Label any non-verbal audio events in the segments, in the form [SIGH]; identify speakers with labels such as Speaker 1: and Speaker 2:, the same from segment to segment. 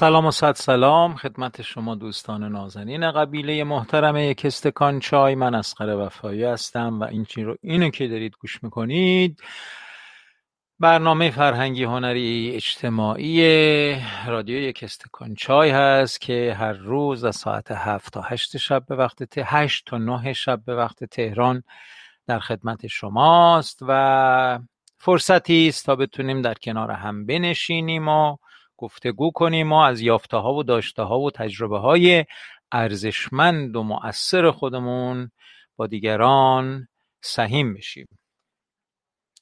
Speaker 1: سلام و صد سلام. خدمت شما دوستان نازنین قبیله محترم یک استکان چای. من اسقر وفایی هستم و این چی رو اینو که دارید گوش می‌کنید برنامه فرهنگی هنری اجتماعی رادیو یک استکان چای هست که هر روز از ساعت هفت تا هشت شب به وقت ته هشت تا نه شب به وقت تهران در خدمت شماست و فرصتی است تا بتونیم در کنار هم بنشینیم و گفتگو کنیم. و از یافته ها و داشته ها و تجربه های ارزشمند و مؤثر خودمون با دیگران سهیم بشیم.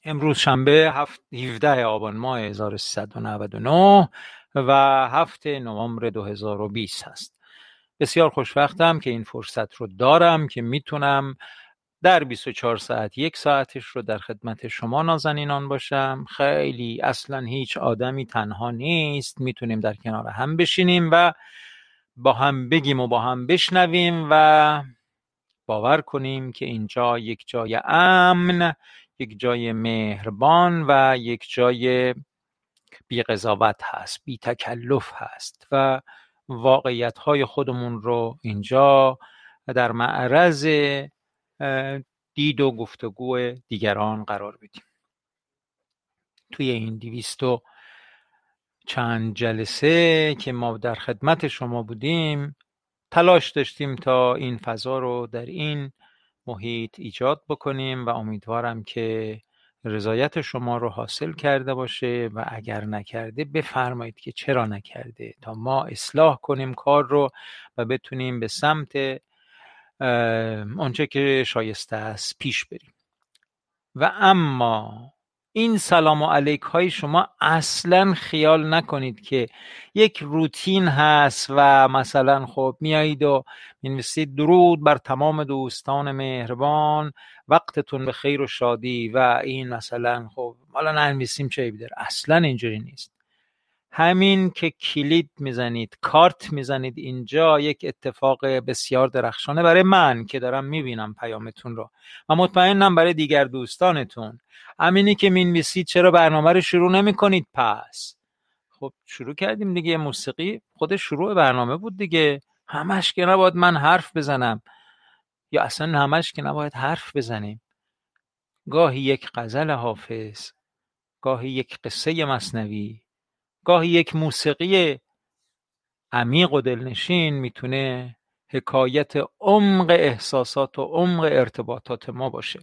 Speaker 1: امروز شنبه 17 آبان ماه 1399 و 7 نوامبر 2020 هست. بسیار خوشوقتم که این فرصت رو دارم که می‌تونم در 24 ساعت یک ساعتش رو در خدمت شما نازنینان باشم. خیلی اصلا هیچ آدمی تنها نیست. می‌تونیم در کنار هم بشینیم و با هم بگیم و با هم بشنویم و باور کنیم که اینجا یک جای امن یک جای مهربان و یک جای بی قضاوت هست بی تکلف هست و واقعیت های خودمون رو اینجا در معرض دید و گفتگو دیگران قرار بدیم. توی این دیویست و چند جلسه که ما در خدمت شما بودیم تلاش داشتیم تا این فضا رو در این محیط ایجاد بکنیم و امیدوارم که رضایت شما رو حاصل کرده باشه و اگر نکرده بفرمایید که چرا نکرده تا ما اصلاح کنیم کار رو و بتونیم به سمت آنچه که شایسته است پیش بریم. و اما این سلام و علیک های شما اصلا خیال نکنید که یک روتین هست و مثلا خب میایید و می‌نویسید درود بر تمام دوستان مهربان وقتتون به خیر و شادی و این مثلا خب حالا ننویسیم چه بیدار اصلا اینجوری نیست. همین که کلید می‌زنید کارت می‌زنید اینجا یک اتفاق بسیار درخشانه برای من که دارم می‌بینم پیامتون رو. و مطمئنم برای دیگر دوستانتون. همینی که می‌نویسید چرا برنامه رو شروع نمی کنید پس. خب شروع کردیم دیگه موسیقی. خود شروع برنامه بود دیگه. همش که نباید من حرف بزنم. یا اصلا همش که نباید حرف بزنیم. گاهی یک غزل حافظ گاهی یک قصه مصنوی. گاهی یک موسیقی عمیق و دلنشین می‌تونه حکایت عمق احساسات و عمق ارتباطات ما باشه.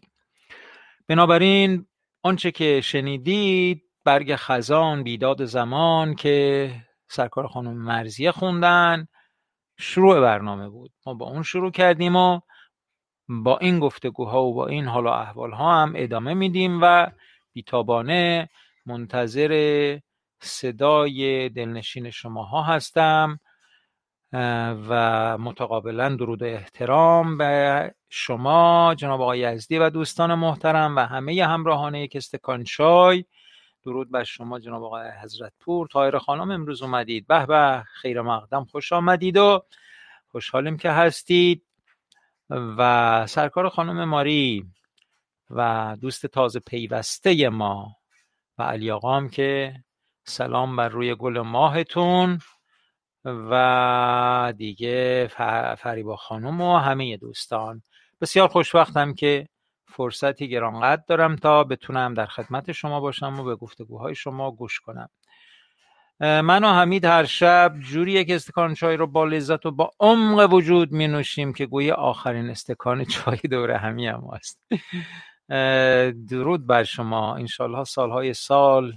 Speaker 1: بنابراین آنچه که شنیدید برگ خزان بیداد زمان که سرکار خانم مرزیه خوندن شروع برنامه بود. ما با اون شروع کردیم و با این گفتگوها و با این حالا احوال ها هم ادامه میدیم و بیتابانه منتظر صدای دلنشین شماها هستم و متقابلا درود احترام به شما جناب آقای یزدی و دوستان محترم و همه همراهان یک استکان چای درود بر شما جناب آقای حضرت پور تایر خانم امروز اومدید. به به خیر مقدم. خوش آمدید و خوشحالیم که هستید. و سرکار خانم ماری و دوست تازه پیوسته ما و علی آقام که سلام بر روی گل ماهتون. و دیگه فریبا خانم و همه دوستان. بسیار خوشوقتم که فرصتی گرانقدر دارم تا بتونم در خدمت شما باشم و به گفتگوهای شما گوش کنم. من و حمید هر شب جوری یک استکان چای رو با لذت و با عمق وجود می نوشیم که گویی آخرین استکان چای دوره همی هم هست درود بر شما. انشالله سالهای سال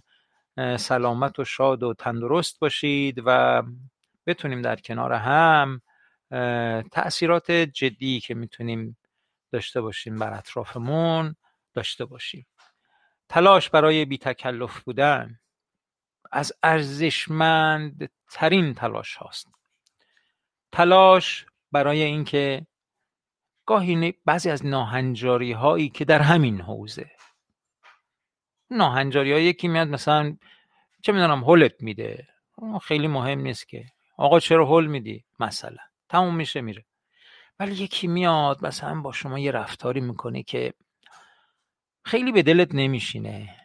Speaker 1: سلامت و شاد و تندرست باشید و بتونیم در کنار هم تأثیرات جدی که می‌تونیم داشته باشیم بر اطرافمون داشته باشیم. تلاش برای بی تکلف بودن از ارزشمند ترین تلاش هاست. تلاش برای اینکه گاهی بعضی از ناهنجاری هایی که در همین حوزه ناهنجاری های یکی میاد مثلا چه می‌دونم هولت میده. خیلی مهم نیست که. آقا چرا هول میدی؟ مثلا. تموم میشه میره. ولی یکی میاد مثلا با شما یه رفتاری می‌کنه که خیلی به دلت نمیشینه.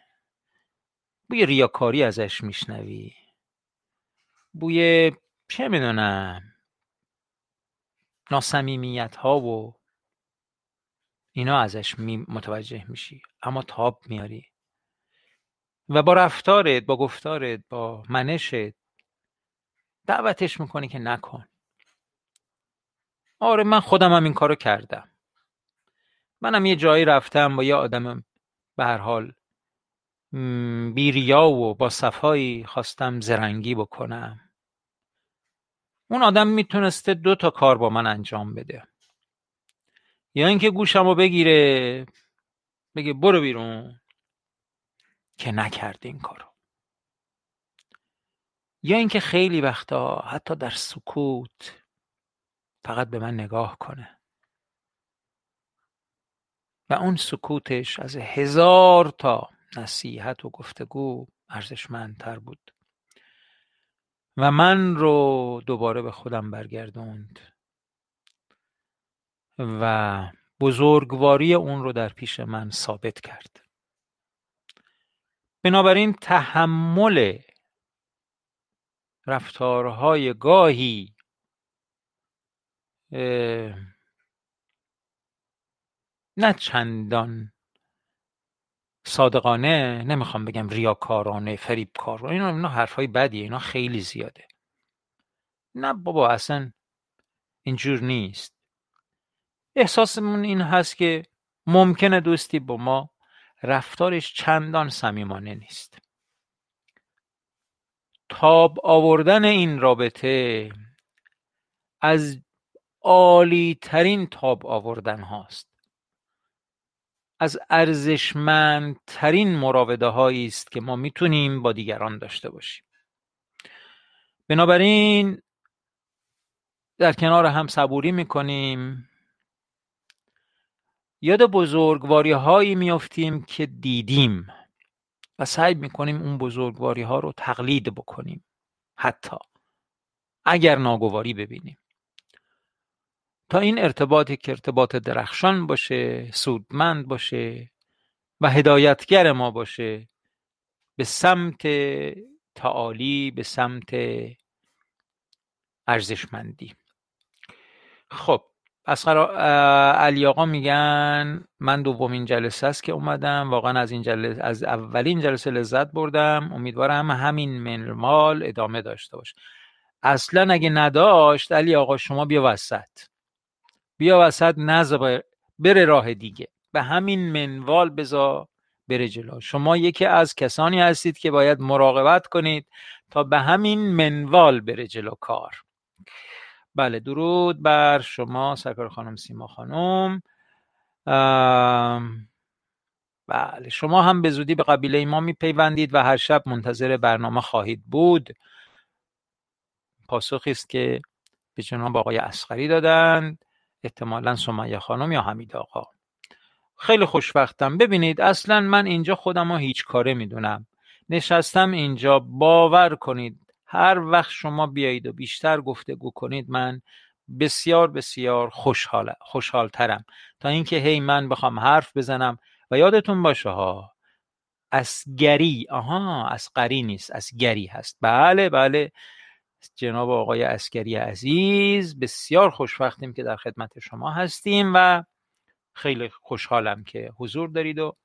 Speaker 1: بوی ریاکاری ازش میشنوی. بوی چه می‌دونم ناسمیمیت ها و اینا ازش متوجه میشی. اما تاب میاری. و با رفتارت با گفتارت با منشت دعوتش می‌کنی که نکن. آره من خودم هم این کارو کردم. منم یه جایی رفتم با یه آدم به هر حال بیریا و با صفایی خواستم زرنگی بکنم. اون آدم می‌تونسته دو تا کار با من انجام بده. یا اینکه گوشم رو بگیره بگه برو بیرون. که نکرد این کارو. یا اینکه خیلی وقتا حتی در سکوت فقط به من نگاه کنه. و اون سکوتش از هزار تا نصیحت و گفتگو ارزشمندتر بود. و من رو دوباره به خودم برگردوند. و بزرگواری اون رو در پیش من ثابت کرد. بنابراین تحمل رفتارهای گاهی نه چندان صادقانه نمی‌خوام بگم ریاکارانه فریبکارانه اینا اینا حرفای بدیه اینا خیلی زیاده. نه بابا اصلا اینجور نیست. احساسمون این هست که ممکنه دوستی با ما رفتارش چندان صمیمانه نیست. تاب آوردن این رابطه از عالی ترین تاب آوردن هاست. از ارزشمندترین مراوده هایی است که ما می‌تونیم با دیگران داشته باشیم. بنابراین در کنار هم صبوری می‌کنیم. یاد بزرگواری هایی میافتیم که دیدیم و سعی می‌کنیم اون بزرگواری ها رو تقلید بکنیم. حتی اگر ناگواری ببینیم. تا این ارتباطی که ارتباط درخشان باشه سودمند باشه و هدایتگر ما باشه به سمت تعالی به سمت ارزشمندی. خب اسقر علی آقا میگن من دومین جلسه است که اومدم. واقعا از این جلسه از اولین جلسه لذت بردم. امیدوارم همین منوال ادامه داشته باشه. اصلا اگه نداشت علی آقا شما بیا وسط. بیا وسط نذار بره راه دیگه. به همین منوال بذار بره جلو. شما یکی از کسانی هستید که باید مراقبت کنید تا به همین منوال بره جلو کار. بله درود بر شما سرکار خانم سیما خانم. بله شما هم به زودی به قبیله ما میپیوندید و هر شب منتظر برنامه خواهید بود. پاسخی است که به جناب آقای اسخری دادند احتمالا سمیه خانم یا حمید آقا. خیلی خوشبختم. ببینید اصلا من اینجا خودم رو هیچ کاره می‌دونم. نشستم اینجا باور کنید. هر وقت شما بیایید و بیشتر گفتگو کنید من بسیار بسیار خوشحال خوشحالترم. تا اینکه هی من بخوام حرف بزنم و یادتون باشه ها اسگری آها اسقری نیست اسگری هست. بله بله. جناب آقای اسکری عزیز بسیار خوشبختیم که در خدمت شما هستیم و خیلی خوشحالم که حضور دارید و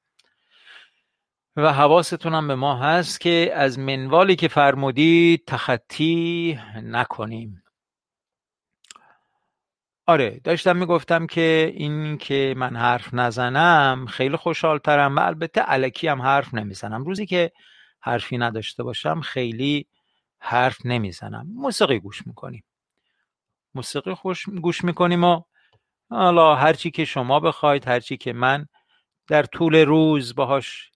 Speaker 1: و حواستون هم به ما هست که از منوالی که فرمودید تخطی نکنیم. آره داشتم می‌گفتم که این که من حرف نزنم خیلی خوشحالترم و البته علکی هم حرف نمی‌زنم. روزی که حرفی نداشته باشم خیلی حرف نمی‌زنم. موسیقی گوش می‌کنیم. موسیقی خوش گوش می‌کنیم و حالا هرچی که شما بخواید هرچی که من در طول روز باهاش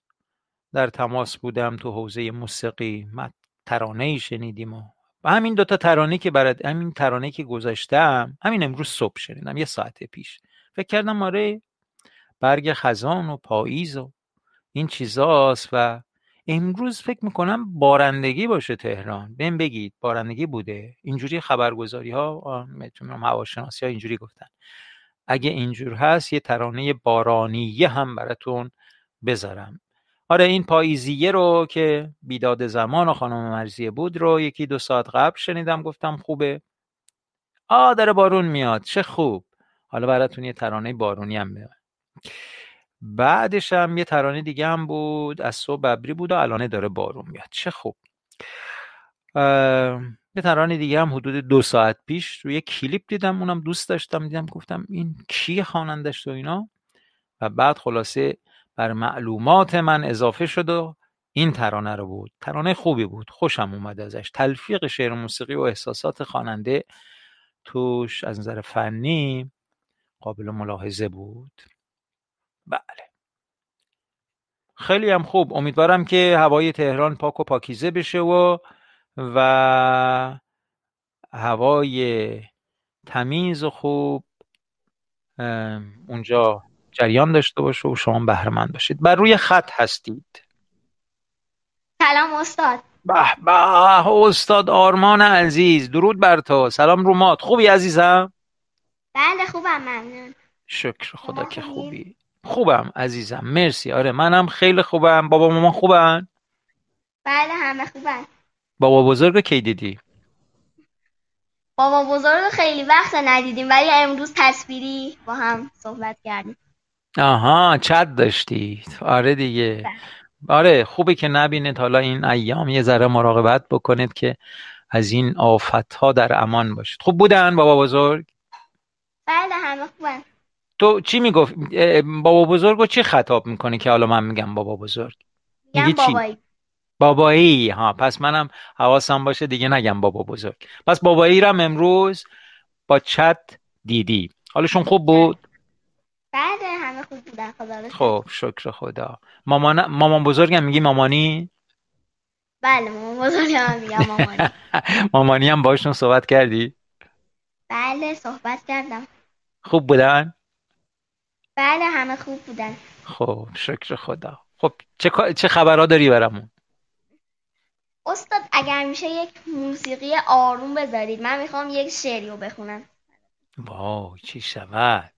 Speaker 1: در تماس بودم تو حوزه موسیقی. من ترانه ای شنیدیم و همین دوتا ترانه که برد همین ترانه که گذاشتم همین امروز صبح شنیدم یه ساعت پیش. فکر کردم آره برگ خزان و پاییز و این چیزاست و امروز فکر می‌کنم بارندگی باشه تهران. بهم بگید بارندگی بوده؟ اینجوری خبرگزاری ها هواشناسی ها اینجوری گفتن. اگه اینجور هست یه ترانه بارانیه هم براتون بذارم. آره این پاییزیه رو که بیداد زمان و خانم مرزیه بود رو یکی دو ساعت قبل شنیدم گفتم خوبه. آ داره بارون میاد. چه خوب. حالا براتون یه ترانه بارونی هم بیارم بعدش هم یه ترانه دیگه هم بود. از صبح ببری بود و الانه داره بارون میاد. چه خوب. یه ترانه دیگه هم حدود دو ساعت پیش روی کلیپ دیدم. اونم دوست داشتم. دیدم گفتم این کی خوانندش تو اینا. و بعد خلاصه بر معلومات من اضافه شد و این ترانه رو بود. ترانه خوبی بود. خوشم اومد ازش. تلفیق شعر موسیقی و احساسات خواننده توش از نظر فنی قابل ملاحظه بود. بله. خیلی هم خوب. امیدوارم که هوای تهران پاک و پاکیزه بشه و و هوای تمیز و خوب اونجا جریان داشته باشه و شما بهره باشید. بر روی خط هستید.
Speaker 2: سلام استاد.
Speaker 1: به به استاد آرمان عزیز درود بر تو. سلام رومات. خوبی عزیزم؟
Speaker 2: بله خوبم ممنون.
Speaker 1: شکر خدا که خوبی؟ خوبم عزیزم. مرسی. آره منم خیلی خوبم. بابا مامان خوبن؟
Speaker 2: بله همه خوبن.
Speaker 1: بابا بزرگ کی دیدی؟
Speaker 2: بابا بزرگ خیلی وقت ندیدیم ولی امروز تصویری با هم صحبت کردیم.
Speaker 1: آها چت داشتید. آره دیگه.
Speaker 2: بله.
Speaker 1: آره خوبه که نبینید. حالا این ایام یه ذره مراقبت بکنید که از این آفت ها در امان باشید. خوب بودن بابا بزرگ؟
Speaker 2: بله همه خوبن.
Speaker 1: تو چی می‌گفت؟ بابا بزرگ رو چی خطاب می‌کنه که حالا من میگم بابا بزرگ؟
Speaker 2: میگم
Speaker 1: میگی چی؟
Speaker 2: بابایی.
Speaker 1: بابایی. ها پس منم حواسم باشه دیگه نگم بابا بزرگ. پس بابایی رو هم امروز با چت دیدی. حالشون خوب بود
Speaker 2: بله همه خوب بودن خدا رو شکر.
Speaker 1: خب شکر خدا. مامان مامان بزرگم میگی مامانی؟
Speaker 2: بله مامان بزرگ هم میگم مامانی. [LAUGHS]
Speaker 1: مامانی هم باشون صحبت کردی؟
Speaker 2: بله صحبت کردم.
Speaker 1: خوب بودن؟
Speaker 2: بله همه خوب بودن.
Speaker 1: خب شکر خدا. خب چه چه خبرها داری برامون؟
Speaker 2: استاد اگر میشه یک موسیقی آروم بذارید. من می‌خوام یک شعری رو بخونم.
Speaker 1: وای چی شود؟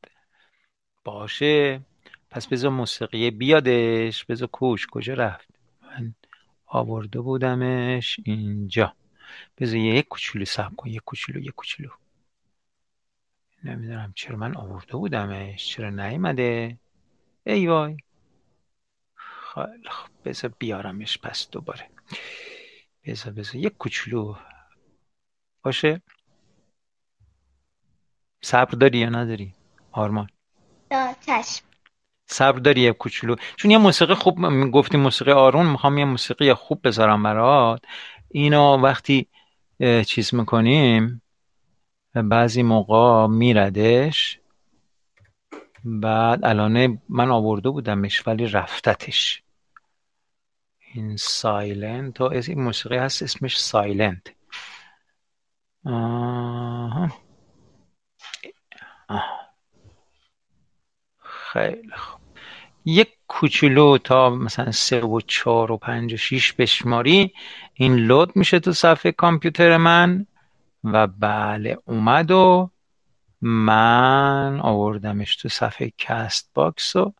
Speaker 1: باشه. پس بذار موسیقی بیادش. بذار کوش کجا رفت؟ من آورده بودمش اینجا. بذار یک کوچولو صبر کن. یک کوچولو یک کوچولو. نمی‌دونم چرا من آورده بودمش. چرا نیومده؟ ای وای. خیلی خب بذار بیارمش پس دوباره. بذار بذار. یک کوچولو. باشه؟ صبر داری یا نداری؟ آرمان.
Speaker 2: چشم
Speaker 1: صبر داری یه کوچولو. چون یه موسیقی خوب گفتی موسیقی آروم می‌خوام یه موسیقی خوب بذارم برات. اینو وقتی چیز می‌کنیم بعضی موقع میردش بعد الان من آورده بودمش ولی رفتتش. این silent و این موسیقی هست اسمش silent. آها. خیلی خوب. یک کوچولو تا مثلا سه و چهار و پنج و شیش بشماری این load میشه تو صفحه کامپیوتر من. و بله اومد و من آوردمش تو صفحه Castbox و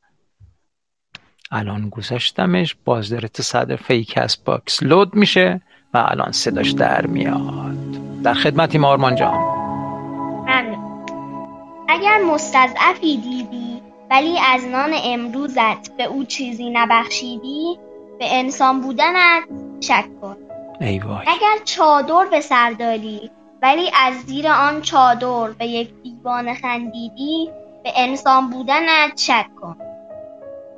Speaker 1: الان گذاشتمش. باز داره تو صفحه Castbox load میشه و الان صداش در میاد. در خدمتیم آرمان جان.
Speaker 2: ممنون اگر مستضعفی دیدی ولی از نان امروزت به او چیزی نبخشیدی؟ به انسان بودنت شک کن.
Speaker 1: ای وای.
Speaker 2: اگر چادر به سر داری ولی از زیر آن چادر به یک دیوانه خندیدی به انسان بودنت شک کن.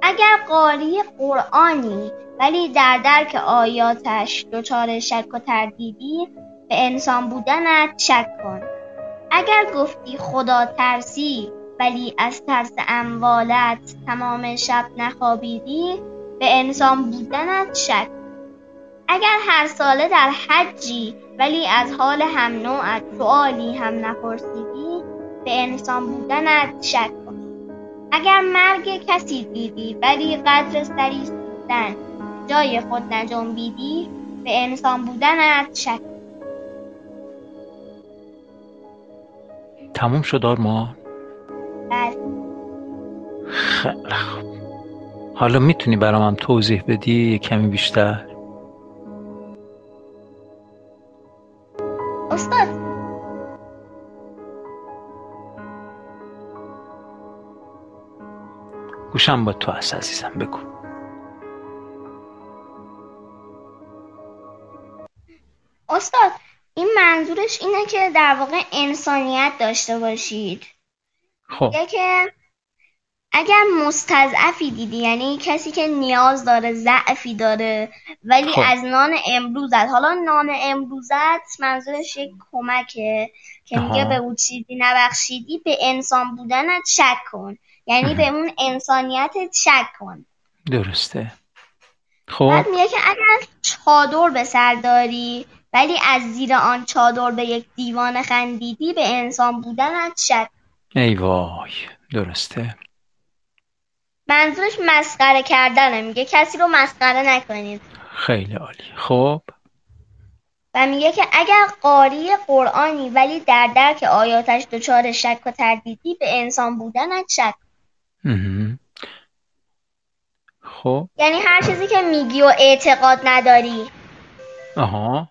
Speaker 2: اگر قاری قرآنی ولی در درک آیاتش دچار شک و تردیدی به انسان بودنت شک کن. اگر گفتی خدا ترسی ولی از ترس اموالت تمام شب نخوابیدی به انسان بودنت شک. اگر هر ساله در حجی ولی از حال هم نوعت سؤالی هم نپرسیدی به انسان بودنت شک کن اگر مرگ کسی دیدی ولی قدر سری سوختن جای خود نجنبیدی به انسان بودنت شک.
Speaker 1: تموم شد آرمان
Speaker 2: بله.
Speaker 1: خیلی خوب. حالا می‌تونی برام هم توضیح بدی یه کمی بیشتر؟
Speaker 2: استاد.
Speaker 1: گوشم با تو هست عزیزم بگو.
Speaker 2: استاد این منظورش اینه که در واقع انسانیت داشته باشید.
Speaker 1: خب.
Speaker 2: که اگر مستضعفی دیدی یعنی کسی که نیاز داره ضعفی داره ولی
Speaker 1: خب.
Speaker 2: از نان امروزت حالا نان امروزت منظورش یک کمکه که میگه. به او چیزی نبخشیدی به انسان بودنت شک کن. یعنی به اون انسانیتت شک کن.
Speaker 1: درسته. خب.
Speaker 2: بعد میگه که اگر چادر به سر داری ولی از زیر آن چادر به یک دیوانه خندیدی به انسان بودنت شک
Speaker 1: ای وای درسته؟
Speaker 2: منظورش مسخره کردنه. میگه کسی رو مسخره نکنید.
Speaker 1: خیلی عالی. خب؟
Speaker 2: و میگه که اگر قاری قرآنی ولی در درک آیاتش دچار شک و تردیدی به انسان بودنت شک.
Speaker 1: خب؟
Speaker 2: یعنی هر چیزی که میگی و اعتقاد نداری.
Speaker 1: آها.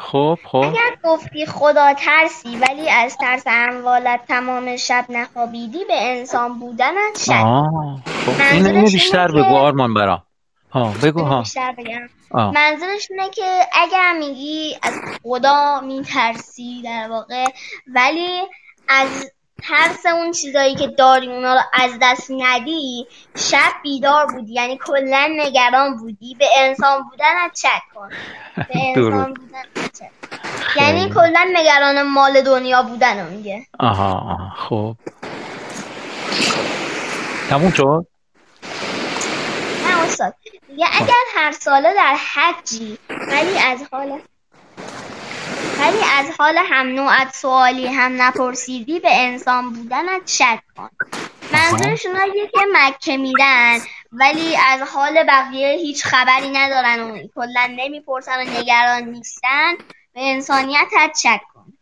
Speaker 1: خب خب.
Speaker 2: اگر گفتی خدا ترسی ولی از ترس اموالت تمام شب نخوابیدی به انسان بودنت
Speaker 1: آه خب.
Speaker 2: منظورش
Speaker 1: اینو بیشتر
Speaker 2: اینه
Speaker 1: بگو آرمان برام ها بگو ها
Speaker 2: بیشتر بگم.
Speaker 1: آه.
Speaker 2: منظورش اینه که اگر میگی از خدا میترسی در واقع ولی از ترس اون چیزایی که داری اونا رو از دست ندی شب بیدار بودی. یعنی کلا نگران بودی. به انسان بودنت شک کن. به [LAUGHS] انسان شک کن. یعنی. کلا نگران مال دنیا بودن رو میگه.
Speaker 1: آها آها. خب. تموم شد؟
Speaker 2: نه استاد میگه اگر هر ساله در حجی ولی از حال ولی از حال هم نوعت سوالی هم نپرسیدی به انسان بودنت شک کن. منظورش اوناییه که مکه میرن ولی از حال بقیه هیچ خبری ندارن و کلا نمی‌پرسن و نگران نیستن. به انسانیتت شک کن.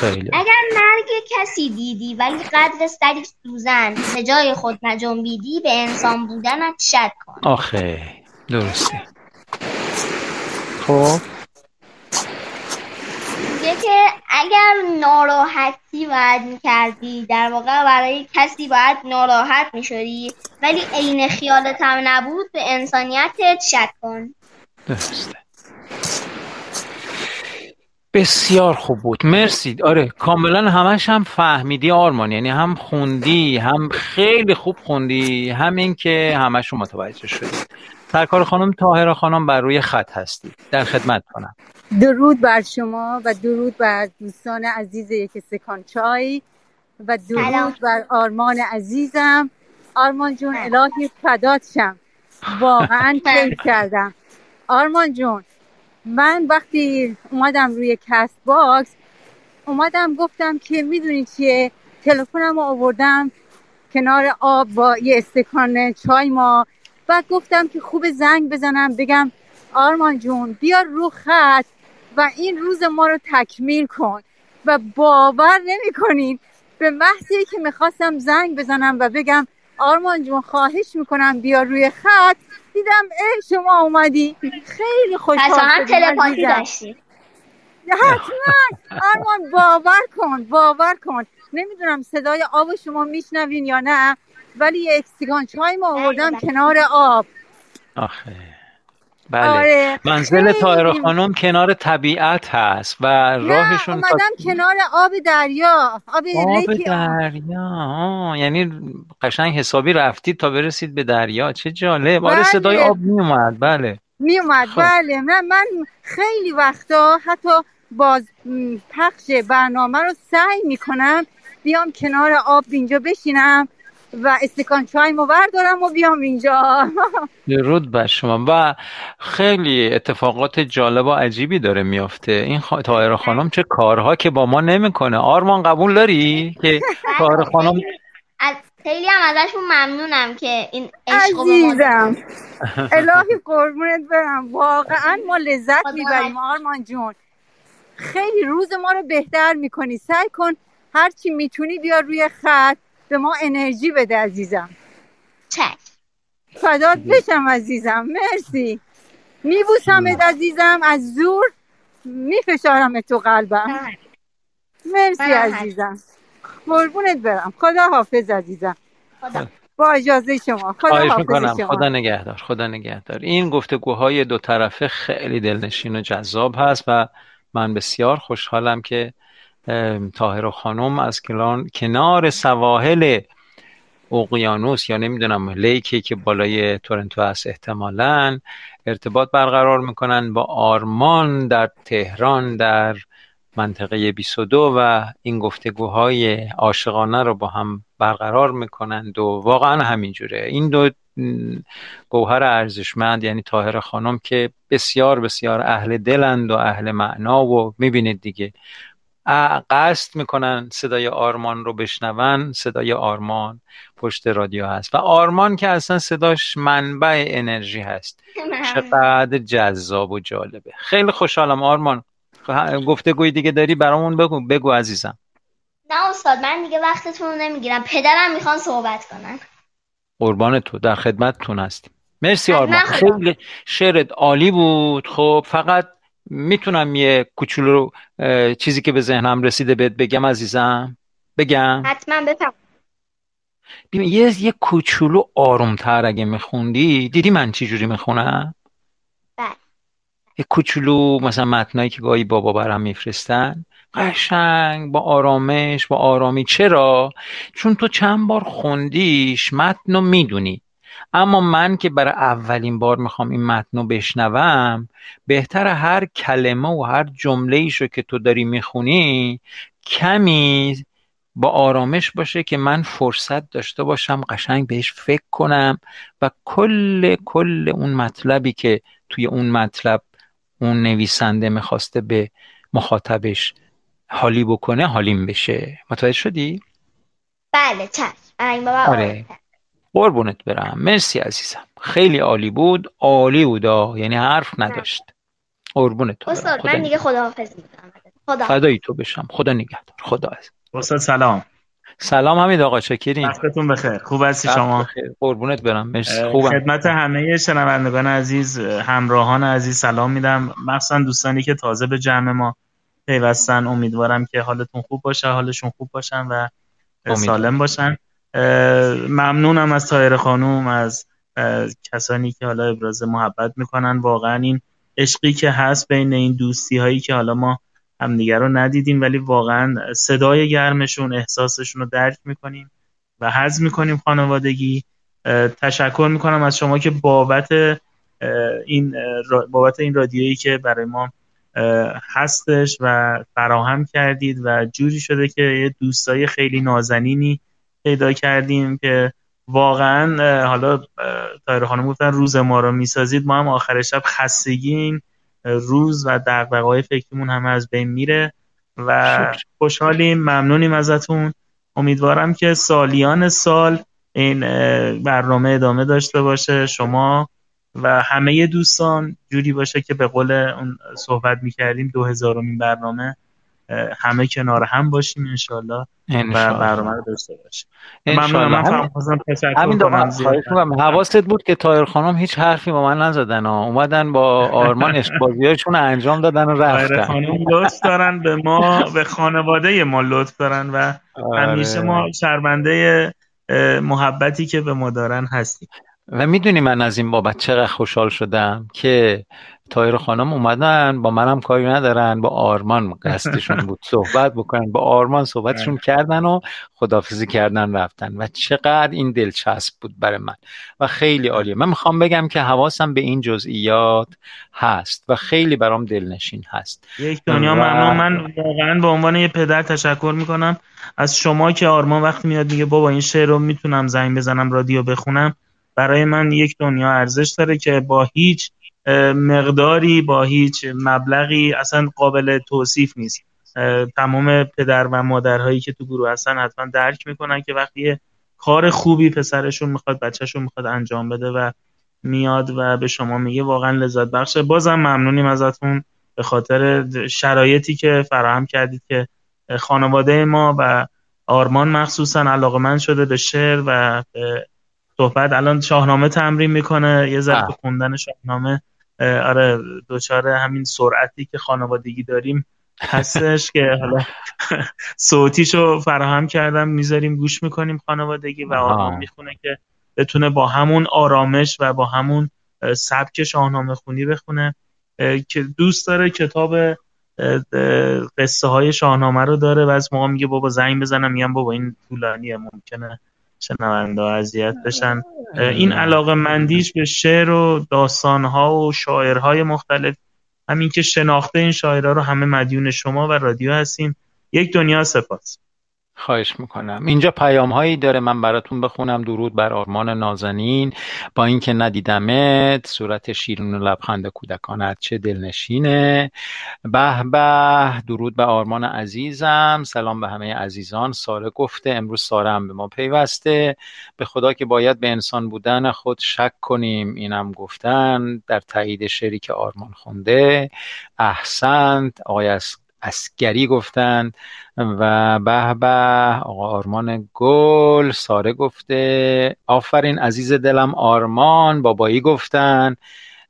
Speaker 1: خیلی.
Speaker 2: اگر مرگ کسی دیدی ولی قدر سری سوزن به جای خود نجنبیدی به انسان بودنت شک کن.
Speaker 1: آخه درسته. خب.
Speaker 2: میگه که اگر ناراحتی باید می‌کردی در واقع برای کسی باید ناراحت می‌شدی. ولی عین خیالت هم نبود به انسانیتت شک کن.
Speaker 1: درسته. بسیار خوب بود. مرسی. آره کاملا همش هم فهمیدی آرمان. یعنی هم خوندی هم خیلی خوب خوندی. هم این که همش رو متوجه شدی. سرکار خانم طاهره خانم بر روی خط هستی. در خدمت کنم.
Speaker 3: درود بر شما و درود بر دوستان عزیز یک استکان چای و
Speaker 2: سلام.
Speaker 3: درود بر آرمان عزیزم. آرمان جون. الهی فدات شم. واقعا [LAUGHS] کیف کردم. آرمان جون من وقتی اومدم روی Castbox اومدم گفتم که می‌دونی چیه؟ تلفنم رو آوردم کنار آب با یه استکان چای ما. بعد گفتم که خوب زنگ بزنم بگم آرمان جون بیا رو خط. و این روز ما رو تکمیل کن و باور نمی کنین به محضی که می‌خواستم زنگ بزنم و بگم آرمان جون خواهش می‌کنم بیا روی خط. دیدم ای شما اومدی. خیلی خوشحال شدم
Speaker 2: تلپاتی. داشتی.
Speaker 3: حتما. آرمان باور کن باور کن. نمی‌دونم صدای آب شما میشنوین یا نه ولی یه اکسیگان چای ما آوردم
Speaker 2: بله.
Speaker 3: کنار آب.
Speaker 1: آخه. بله.
Speaker 3: آره.
Speaker 1: منزل تاهره خانم کنار طبیعت هست و راهشون تا
Speaker 3: اومدم کنار آب دریا. آب
Speaker 1: آب دریا. آه، یعنی قشنگ حسابی رفتید تا برسید به دریا. چه جالب. آره
Speaker 3: بله.
Speaker 1: صدای آب میومد. بله.
Speaker 3: می اومد
Speaker 1: خب.
Speaker 3: بله. من من خیلی وقتا حتی باز پخش برنامه رو سعی می‌کنم بیام کنار آب اینجا بشینم. و استکان چای مو بردارم و بیام اینجا. [LAUGHS]
Speaker 1: درود بر شما. و خیلی اتفاقات جالب و عجیبی داره میافته. این خا... تاهره خانم چه کارها که با ما نمی‌کنه. آرمان قبول داری که [LAUGHS] تاهره خانم
Speaker 2: خیلی, از خیلی هم ازشون ممنونم که این عشق رو به ما
Speaker 3: عزیزم. الهی قربونت برم. واقعا ما لذت می‌بریم آرمان جون. خیلی روز ما رو بهتر می‌کنی. سعی کن هرچی می‌تونی بیا روی خط. به ما انرژی بده عزیزم.
Speaker 2: چک
Speaker 3: فدات بشم عزیزم مرسی. میبوسمت عزیزم از زور میفشارم تو قلبم. مرسی
Speaker 2: من هم
Speaker 3: عزیزم. قربونت برم. خدا حافظ عزیزم.
Speaker 2: خدا.
Speaker 3: با اجازه شما. خدا حافظ
Speaker 1: می‌کنم.
Speaker 3: شما.
Speaker 1: خدا نگهدار خدا نگهدار. این گفتگوهای دو طرفه خیلی دلنشین و جذاب هست و من بسیار خوشحالم که طاهره خانم از کلان- کنار سواحل اقیانوس یا نمی‌دونم لیکی که بالای تورنتو هست احتمالا ارتباط برقرار می‌کنن با آرمان در تهران در منطقه 22 و این گفتگوهای عاشقانه رو با هم برقرار می‌کنند و واقعا همینجوره. این دو گوهر ارزشمند یعنی طاهره خانم که بسیار بسیار اهل دلند و اهل معنا و می‌بینید دیگه قصد می‌کنن صدای آرمان رو بشنون صدای آرمان پشت رادیو هست و آرمان که اصلا صداش منبع انرژی هست. چقدر جذاب و جالبه. خیلی خوشحالم آرمان. گفتگوی دیگه داری برامون بگو بگو عزیزم.
Speaker 2: نه استاد من دیگه وقتتون رو نمی‌گیرم. پدرم می‌خوان صحبت کنن.
Speaker 1: قربان تو در خدمتتون هستیم. مرسی آرمان. خیلی شعرت عالی بود. خب فقط می‌تونم یه کوچولو چیزی که به ذهنم رسیده بهت بگم عزیزم؟ بگم؟
Speaker 2: حتما بفرم
Speaker 1: ببین یه یه کوچولو آرومتر اگه میخوندی دیدی من چی جوری می‌خونم؟
Speaker 2: بله.
Speaker 1: یه کوچولو مثلا متنایی که گاهی بابا برام میفرستن قشنگ با آرامش با آرامی. چرا؟ چون تو چند بار خوندیش متن رو می‌دونی. اما من که برای اولین بار می‌خوام این متن رو بشنوم بهتر هر کلمه و هر جمله ایشو که تو داری می‌خونی کمی با آرامش باشه که من فرصت داشته باشم قشنگ بهش فکر کنم و کل کل اون مطلبی که توی اون مطلب اون نویسنده می‌خواسته به مخاطبش حالی بکنه حالیم بشه. متوجه شدی؟
Speaker 2: بله چشم. بابا
Speaker 1: آره. قربونت برم. مرسی عزیزم. خیلی عالی بود. عالی بود آه. یعنی حرف نداشت. قربونت برم.
Speaker 2: استاد
Speaker 1: خدا
Speaker 2: من دیگه خداحافظ می‌کنم. خدا.
Speaker 1: فدای تو بشم. خدا نگهدار. خدا عزیز.
Speaker 4: استاد سلام.
Speaker 1: سلام حمید آقا. چکریم
Speaker 4: وقتتون بخیر. خوب هستی شما.
Speaker 1: قربونت برم. مرسی. خوبم.
Speaker 4: خدمت همه شنوندگان عزیز همراهان عزیز سلام میدم. مخصوصا دوستانی که تازه به جمع ما پیوستن. امیدوارم که حالتون خوب باشه حالشون خوب باشن و. سالم باشن. ممنونم از تایر خانوم از کسانی که حالا ابراز محبت می‌کنن. واقعا این عشقی که هست بین این دوستی هایی که حالا ما همدیگه رو ندیدیم ولی واقعا صدای گرمشون احساسشون رو درک می‌کنیم و حز می‌کنیم خانوادگی. تشکر می‌کنم از شما که بابت این بابت این رادیویی که برای ما هستش و فراهم کردید و جوری شده که یه دوستای خیلی نازنینی پیدا کردیم که واقعا حالا تایر خانم گفتن روز ما رو می‌سازید ما هم آخر شب خستگیم. روز و دغدغه‌های فکریمون همه از بین میره و. خوشحالیم. ممنونیم ازتون. امیدوارم که سالیان سال این برنامه ادامه داشته باشه. شما و همه دوستان جوری باشه که به قول اون صحبت می‌کردیم دو هزارمین برنامه همه کنار هم باشیم انشالله و برنامه رو داشته باشیم ممنونم من خواستم تشکر کنم.
Speaker 1: حواست بود که تایر خانم هیچ حرفی با من نزدن ها. اومدن با آرمان اشتباهیاشون انجام دادن و
Speaker 4: تایر
Speaker 1: رفتن
Speaker 4: خانم لطف دارن به ما به خانواده ما لطف دارن و همیشه
Speaker 1: آره.
Speaker 4: ما شرمنده محبتی که به ما دارن هستیم
Speaker 1: و می‌دونی من از این بابت چقدر خوشحال شدم که تایر خانم اومدن با منم کاری ندارن با آرمان قصدشون بود [LAUGHS] صحبت بکنن. با آرمان صحبتشون کردن و خدافزی کردن رفتن و چقدر این دلچسب بود برای من و خیلی عالیه. من می‌خوام بگم که حواسم به این جزئیات هست و خیلی برام دلنشین هست.
Speaker 4: یک دنیا
Speaker 1: و-
Speaker 4: ممنون. من واقعا به عنوان یه پدر تشکر می‌کنم. از شما که آرمان وقتی میاد میگه بابا این شعر رو می‌تونم زنگ بزنم رادیو بخونم برای من یک دنیا ارزش داره که با هیچ مقداری با هیچ مبلغی اصلا قابل توصیف نیست. تمام پدر و مادرهایی که تو گروه هستن حتما درک می‌کنن که وقتی کار خوبی پسرشون می‌خواد بچهشون می‌خواد انجام بده و میاد و به شما میگه واقعا لذت بخشه. بازم ممنونیم ازتون به خاطر شرایطی که فراهم کردید که خانواده ما و آرمان مخصوصا علاقمند شده به شعر و به صحبت. الان شاهنامه تمرین می‌کنه یه ذره خوندن شاهنامه. اه، آره دوچار همین سرعتی که خانوادگی داریم هستش که حالا [LAUGHS] صوتیشو فراهم کردم می‌ذاریم گوش می‌کنیم خانوادگی و. آرمان می‌خونه که بتونه با همون آرامش و با همون سبک شاهنامه خونی بخونه که دوست داره کتاب قصه های شاهنامه رو داره و از موقع میگه بابا زنگ بزنم میگم بابا این طولانیه ممکنه شنونده اذیت بشن. اه، این علاقه مندیش به شعر و داستانها و شاعرهای مختلف همین که شناخته این شاعرها رو همه مدیون شما و رادیو هستیم یک دنیا سپاس.
Speaker 1: خواهش می‌کنم. اینجا پیام هایی داره من براتون بخونم. درود بر آرمان نازنین. با اینکه ندیدمت صورت شیرین و لبخند کودکانت چه دلنشینه. به به درود به آرمان عزیزم. سلام به همه عزیزان. ساره گفته امروز ساره هم به ما پیوسته. به خدا که باید به انسان بودن خود شک کنیم. اینم گفتن در تایید شعری که آرمان خونده. احسنت. آقای اس- اسگری گفتن و به به آقا آرمان گل ساره گفته آفرین عزیز دلم آرمان بابایی گفتن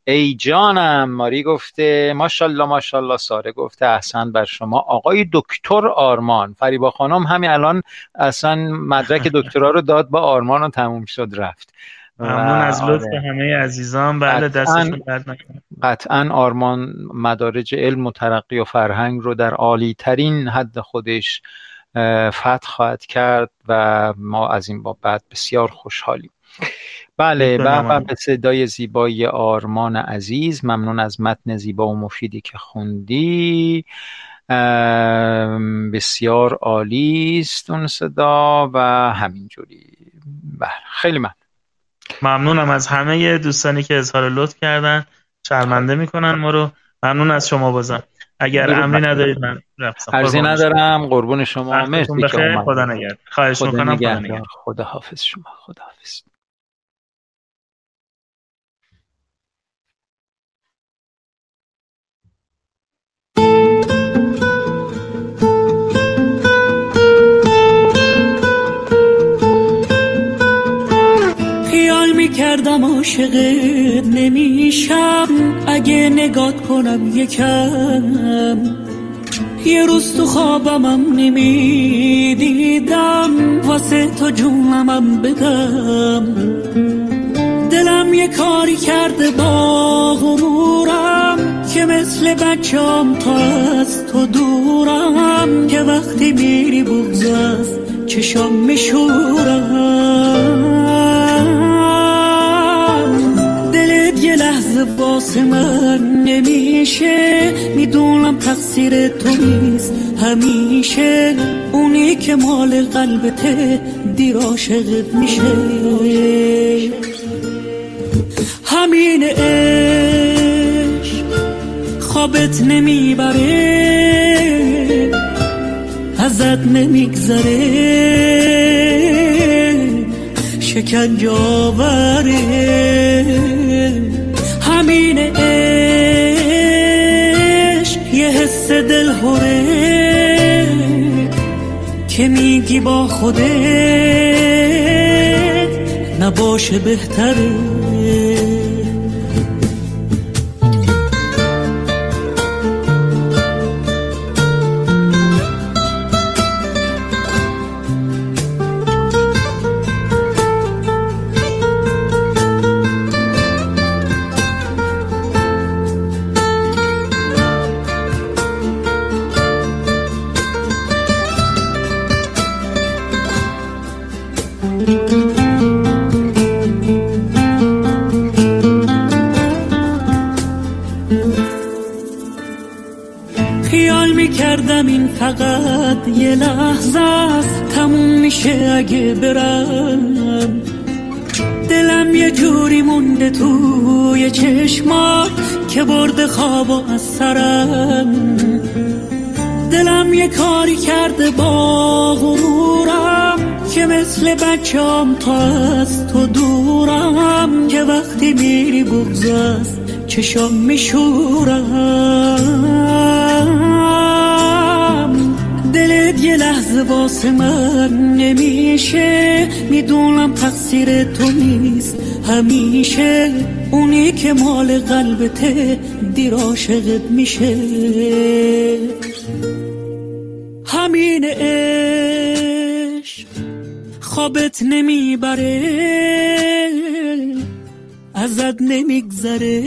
Speaker 1: ای جانم ماری گفته ماشالله ماشالله ساره گفته احسن بر شما. آقای دکتر آرمان فریبا خانم همین الان اصلا مدرک دکترا رو داد با آرمان و تموم شد رفت.
Speaker 4: ممنون از لطف آره. همه عزیزان. بله دستشون درد
Speaker 1: قطعا آرمان مدارج علم و ترقی و فرهنگ رو در عالی ترین حد خودش فتح خواهد کرد و ما از این بابت بسیار خوشحالیم. بله و به صدای زیبای آرمان عزیز. ممنون از متن زیبا و مفیدی که خوندی. بسیار عالی است اون صدا و همینجوری. بله خیلی ممنون.
Speaker 4: ممنونم از همه دوستانی که اظهار لطف کردن. شرمنده می‌کنن ما رو. ممنون از شما بازم. اگر امری ندارید من
Speaker 1: رفتم ندارم. قربون شما. مرسی
Speaker 4: که خدا نگرد خواهش می‌کنم. خدا
Speaker 1: خدا حافظ شما. خدا حافظ
Speaker 5: کردم عاشقت نمیشم. اگه نگات کنم یکم. یه روز تو خوابمم نمی‌دیدم. واسه تو جونمم بدم. دلم یه کاری کرده با غرورم که مثل بچم تا از تو دورم. که وقتی میری بغز از چشام میشورم. واسه من نمیشه. می‌دونم تقصیر تو نیست. همیشه اونی که مال قلبته دیر عاشقت میشه. همین عشق خوابت نمی‌بره. ازت نمیگذره. شکنجه همین عشق یه حس دل هره که میگی با خودت نباشه بهتره لحظه است تموم میشه اگه برم. دلم یه جوری مونده توی چشمات که برده خواب از سرم. دلم یه کاری کرده با غرورم که مثل بچم تا از تو دورم. که وقتی میری بغز است چشم میشورم. یه لحظه واسه من نمیشه. می‌دونم تقصیر تو نیست. همیشه اونی که مال قلبته دیر عاشقت میشه. همین عشق خوابت نمی‌بره. ازت نمیگذره.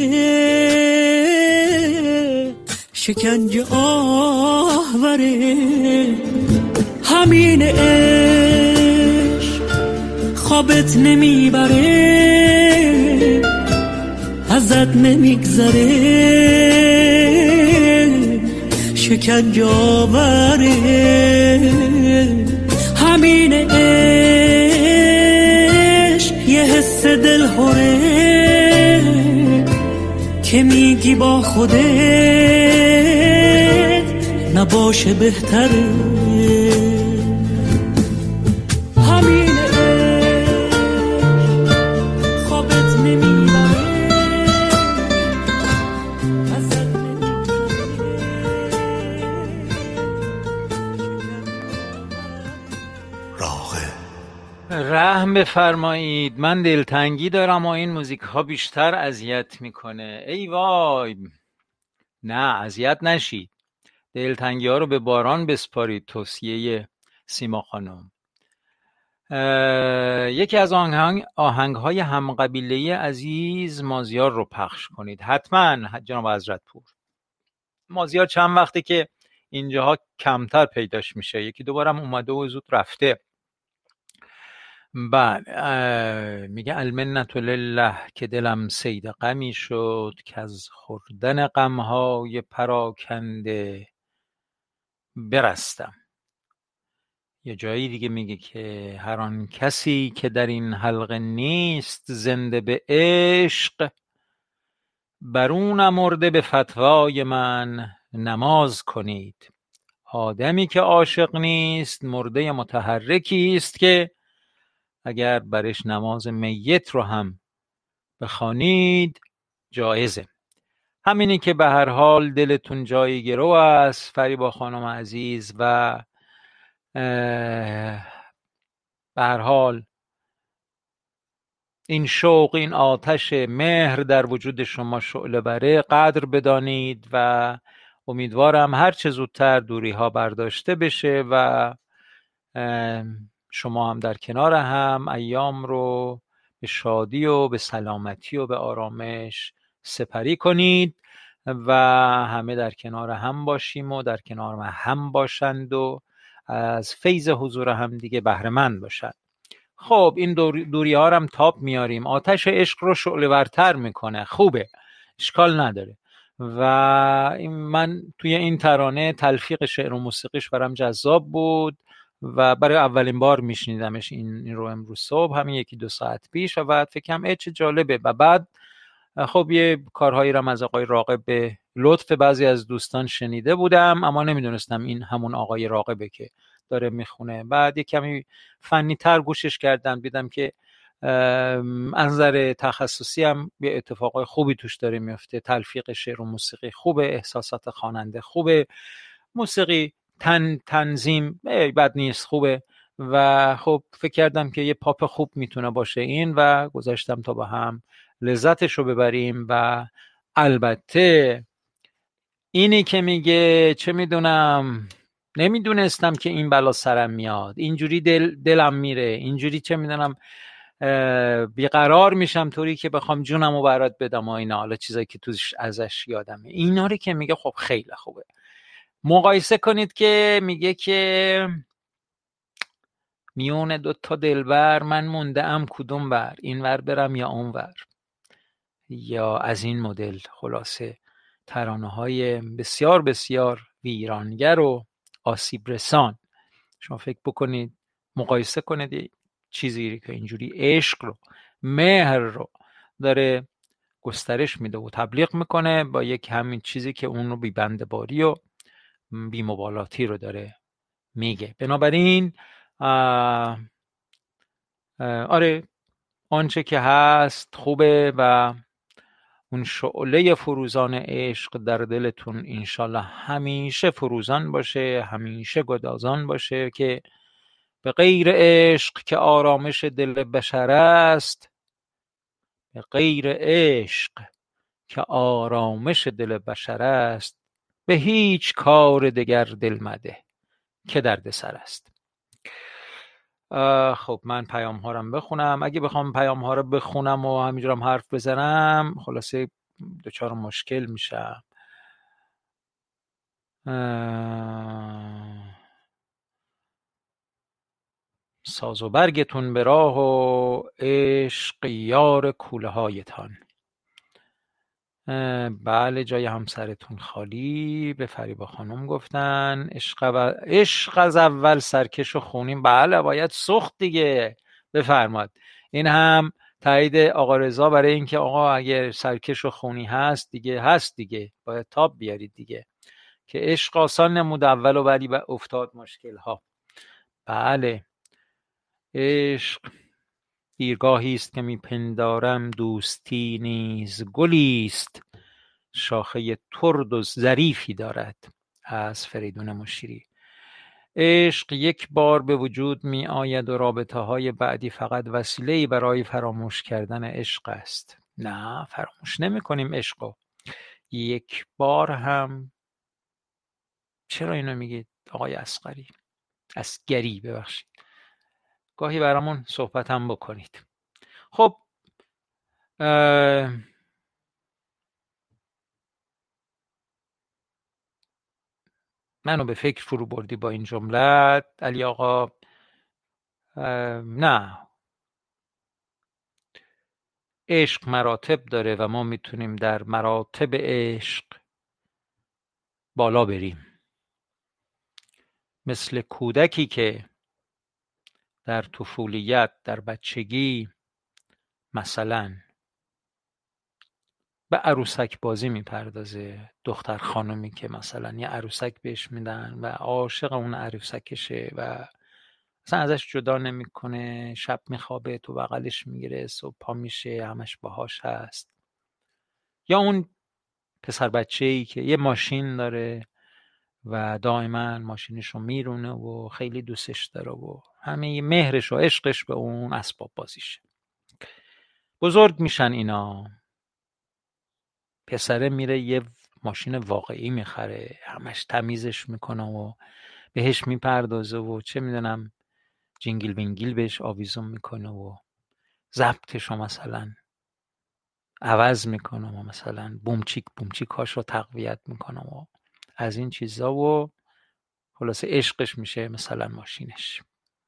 Speaker 5: شکنج آهوره. همین عشق خوابت نمی‌بره. ازت نمیگذره. شکنج آوره. همین عشق یه حس دل هره که میگی با خودت نباشه بهتره.
Speaker 1: بفرمایید. من دلتنگی دارم و این موزیک ها بیشتر اذیت می‌کنه. ای وای. نه اذیت نشید. دلتنگی ها رو به باران بسپارید توصیه سیما خانم. یکی از آهنگ, آهنگ های همقبیله عزیز مازیار رو پخش کنید. حتما جناب حضرت پور مازیار چند وقته که اینجاها کمتر پیداش میشه. یکی دوبارم اومده و زود رفته. بله میگه المنت لله که دلم سید غمی شد که از خوردن غمهای پراکنده برستم. یه جایی دیگه میگه که هر آن کسی که در این حلقه نیست زنده به عشق بر او نمرده به فتوای من نماز کنید. آدمی که عاشق نیست مرده متحرکی است که اگر برش نماز میت رو هم بخوانید جایزه. همینی که به هر حال دلتون جای گرو است فریبا خانم عزیز و به هر حال این شوق این آتش مهر در وجود شما شعله بره قدر بدانید و امیدوارم هر چه زودتر دوری ها برداشته بشه و شما هم در کنار هم ایام رو به شادی و به سلامتی و به آرامش سپری کنید و همه در کنار هم باشیم و در کنار هم باشند و از فیض حضور هم دیگه بهره مند باشند. خب این دوری ها هم تاب میاریم. آتش عشق رو شعله ورتر می‌کنه. خوبه. اشکال نداره. و من توی این ترانه تلفیق شعر و موسیقیش برام جذاب بود. و برای اولین بار میشنیدمش این, رو امروز صبح همین یکی دو ساعت پیش و بعد فکرم چه جالبه. و بعد خب یه کارهایی رو از آقای راقب به لطف بعضی از دوستان شنیده بودم اما نمی‌دونستم این همون آقای راقبه که داره می‌خونه. بعد یه کمی فنی تر گوشش کردم دیدم که از نظر تخصصی هم یه اتفاقای خوبی توش داره میفته تلفیق شعر و موسیقی خوبه احساسات خواننده خوبه. موسیقی تن تنظیم بد نیست خوبه. و خب فکر کردم که یه پاپ خوب می‌تونه باشه این و گذاشتم تا با هم لذتش رو ببریم و البته اینی که میگه چه می‌دونم نمی‌دونستم که این بلا سرم میاد. اینجوری دل دلم میره. اینجوری چه می‌دونم بیقرار میشم طوری که بخوام جونم رو برات بدم و اینا. حالا چیزایی که توش ازش یادمه. اینا رو که میگه خب خیلی خوبه. مقایسه کنید که میگه که میون دو تا دلبر من مونده ام کدوم ور این ور برم یا اون ور. یا از این مدل خلاصه ترانه های بسیار بسیار ویرانگر و آسیب رسان. شما فکر بکنید مقایسه کنید چیزی که اینجوری عشق رو مهر رو داره گسترش میده و تبلیغ می‌کنه با یک همین چیزی که اون رو بی باری و بیمبالاتی رو داره میگه. بنابراین آره آنچه که هست خوبه و اون شعله فروزان عشق در دلتون انشالله همیشه فروزان باشه همیشه گدازان باشه که به غیر عشق که آرامش دل بشر است به غیر عشق که آرامش دل بشر است به هیچ کار دگر دل مده که درد سر است. خب من پیام ها رو بخونم. اگه بخوام پیام ها رو بخونم و همینجورم حرف بزنم خلاصه دچار مشکل میشم. ساز و برگتون به راه و عشق یار کوله هایتان بله جای همسرتون خالی به فریبا خانم گفتن. عشق, از اول سرکش و خونیم. بله باید سخت دیگه. بفرماد این هم تایید آقا رضا برای اینکه آقا اگر سرکش و خونی هست دیگه هست دیگه. باید تاب بیارید دیگه. که عشق آسان نمود اول و ولی افتاد مشکل ها بله. عشق دیرگاهی است که میپندارم دوستی نیز گلی است. شاخه ترد و ظریفی دارد. از فریدون مشیری. عشق یک بار به وجود می آید و رابطه های بعدی فقط وسیله برای فراموش کردن عشق است. نه فراموش نمی کنیم عشق یک بار هم. چرا اینو میگید؟ آقای اسقری اسگری ببخشید. گاهی برامون صحبت هم بکنید. خب منو به فکر فرو بردی با این جمله. علی آقا نه. عشق مراتب داره و ما می‌تونیم در مراتب عشق بالا بریم. مثل کودکی که در طفولیت در بچگی مثلا. به عروسک بازی می‌پردازه. دختر خانمی که مثلا یه عروسک بهش میدن و عاشق اون عروسکشه و اصلا ازش جدا نمی‌کنه. شب میخوابه تو بغلش می‌گیره صبح پا میشه همش باهاش هست. یا اون پسر بچه ای که یه ماشین داره و دائما ماشینش رو میرونه و خیلی دوستش داره و همه مهرش و عشقش به اون اسباب بازیشه بزرگ میشن اینا. پسره میره یه ماشین واقعی می‌خره همش تمیزش می‌کنه و بهش می‌پردازه و چه می‌دونم جینگل بینگیل بهش آویزون می‌کنه و ضبطش رو مثلا عوض می‌کنه و مثلا بومچیک بومچیک هاش رو تقویت می‌کنه و از این چیزا و خلاصه عشقش میشه مثلا ماشینش.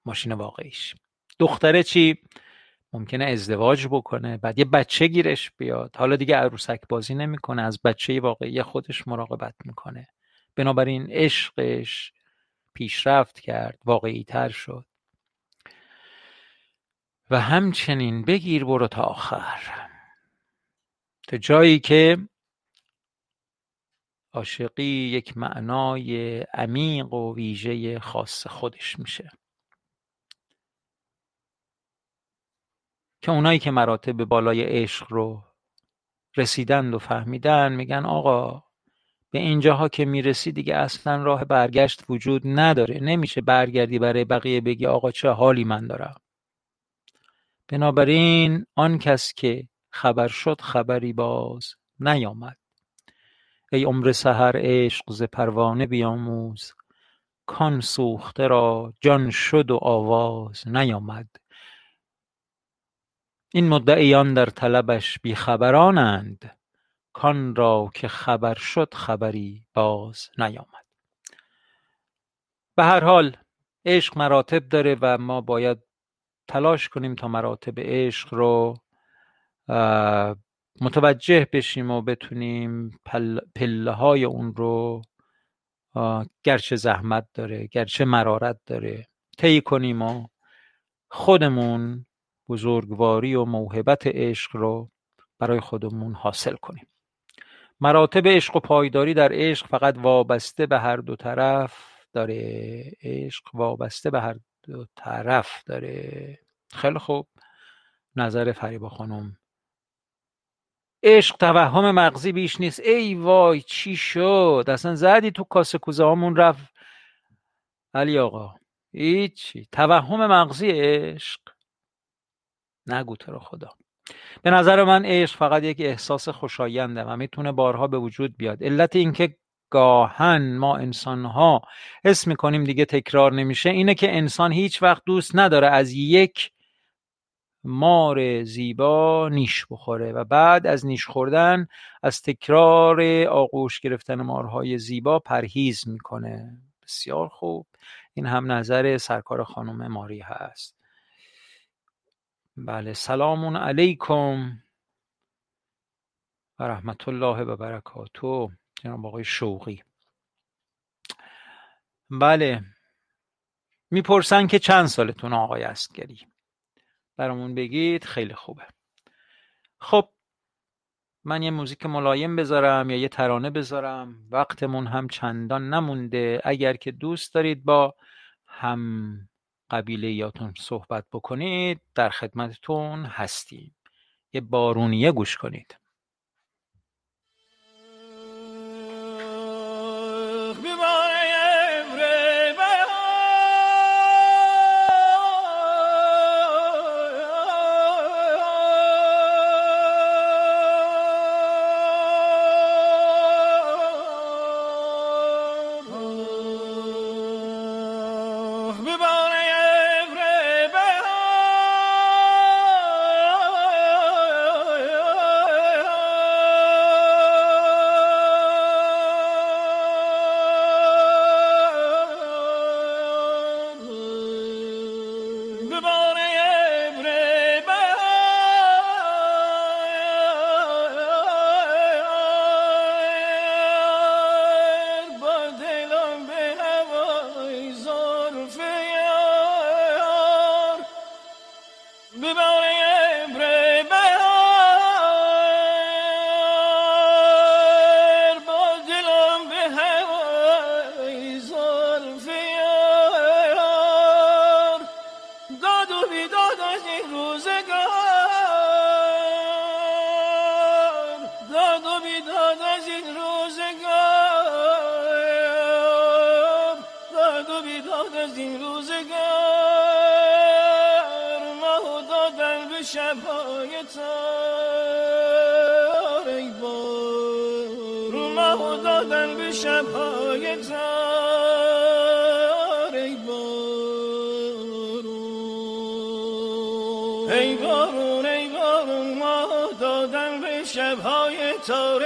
Speaker 1: ماشین واقعیش. دختره چی؟ ممکنه ازدواج بکنه بعد یه بچه گیرش بیاد. حالا دیگه عروسک بازی نمی‌کنه از بچه واقعی خودش مراقبت می‌کنه. بنابراین عشقش پیشرفت کرد واقعی تر شد. و همچنین بگیر برو تا آخر. تا جایی که عاشقی یک معنای عمیق و ویژه خاص خودش میشه. که اونایی که مراتب بالای عشق رو رسیدند و فهمیدن میگن آقا به اینجاها که می‌رسی دیگه اصلا راه برگشت وجود نداره. نمیشه برگردی برای بقیه بگی آقا چه حالی من دارم. بنابراین آن کس که خبر شد خبری باز نیامد. ای عمر سحر عشق ز پروانه بیاموز. کان سوخته را جان شد و آواز نیامد. این مدعیان در طلبش بیخبرانند. کان را که خبر شد خبری باز نیامد. به هر حال عشق مراتب داره و ما باید تلاش کنیم تا مراتب عشق رو متوجه بشیم و بتونیم پله های اون رو گرچه زحمت داره گرچه مرارت داره طی کنیم و خودمون بزرگواری و موهبت عشق رو برای خودمون حاصل کنیم. مراتب عشق و پایداری در عشق فقط وابسته به هر دو طرف داره. عشق وابسته به هر دو طرف داره. خیلی خوب. نظر فریبا خانم. عشق توهم مغزی بیش نیست. ای وای چی شد؟ اصلا زدی تو کاسه کوزه هامون رفت. علی آقا هیچی. توهم مغزی عشق. نگو تو رو خدا. به نظر من عشق فقط یک احساس خوشاینده و می‌تونه بارها به وجود بیاد. علت اینکه گاهن ما انسان ها حس می‌کنیم دیگه تکرار نمیشه اینه که انسان هیچ وقت دوست نداره از یک مار زیبا نیش بخوره و بعد از نیش خوردن از تکرار آغوش گرفتن مارهای زیبا پرهیز می‌کنه. بسیار خوب. این هم نظر سرکار خانم ماری هست. بله سلام علیکم و رحمت الله و برکاتو جناب آقای شوقی. بله می‌پرسن که چند سالتون آقای استگری برامون بگید خیلی خوبه. خب من یه موزیک ملایم بذارم یا یه ترانه بذارم وقتمون هم چندان نمونده. اگر که دوست دارید با هم قبیله یاتون صحبت بکنید در خدمتتون هستیم. یه بارونیه گوش کنید.
Speaker 6: شبهای تار ای بار رو ماه دادن به شبهای تار ای بارون ای بارون ای بارون ماه دادن به شبهای تار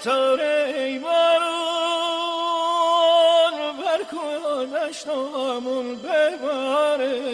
Speaker 6: ستاره ای بارون بر کلانش نامون بباره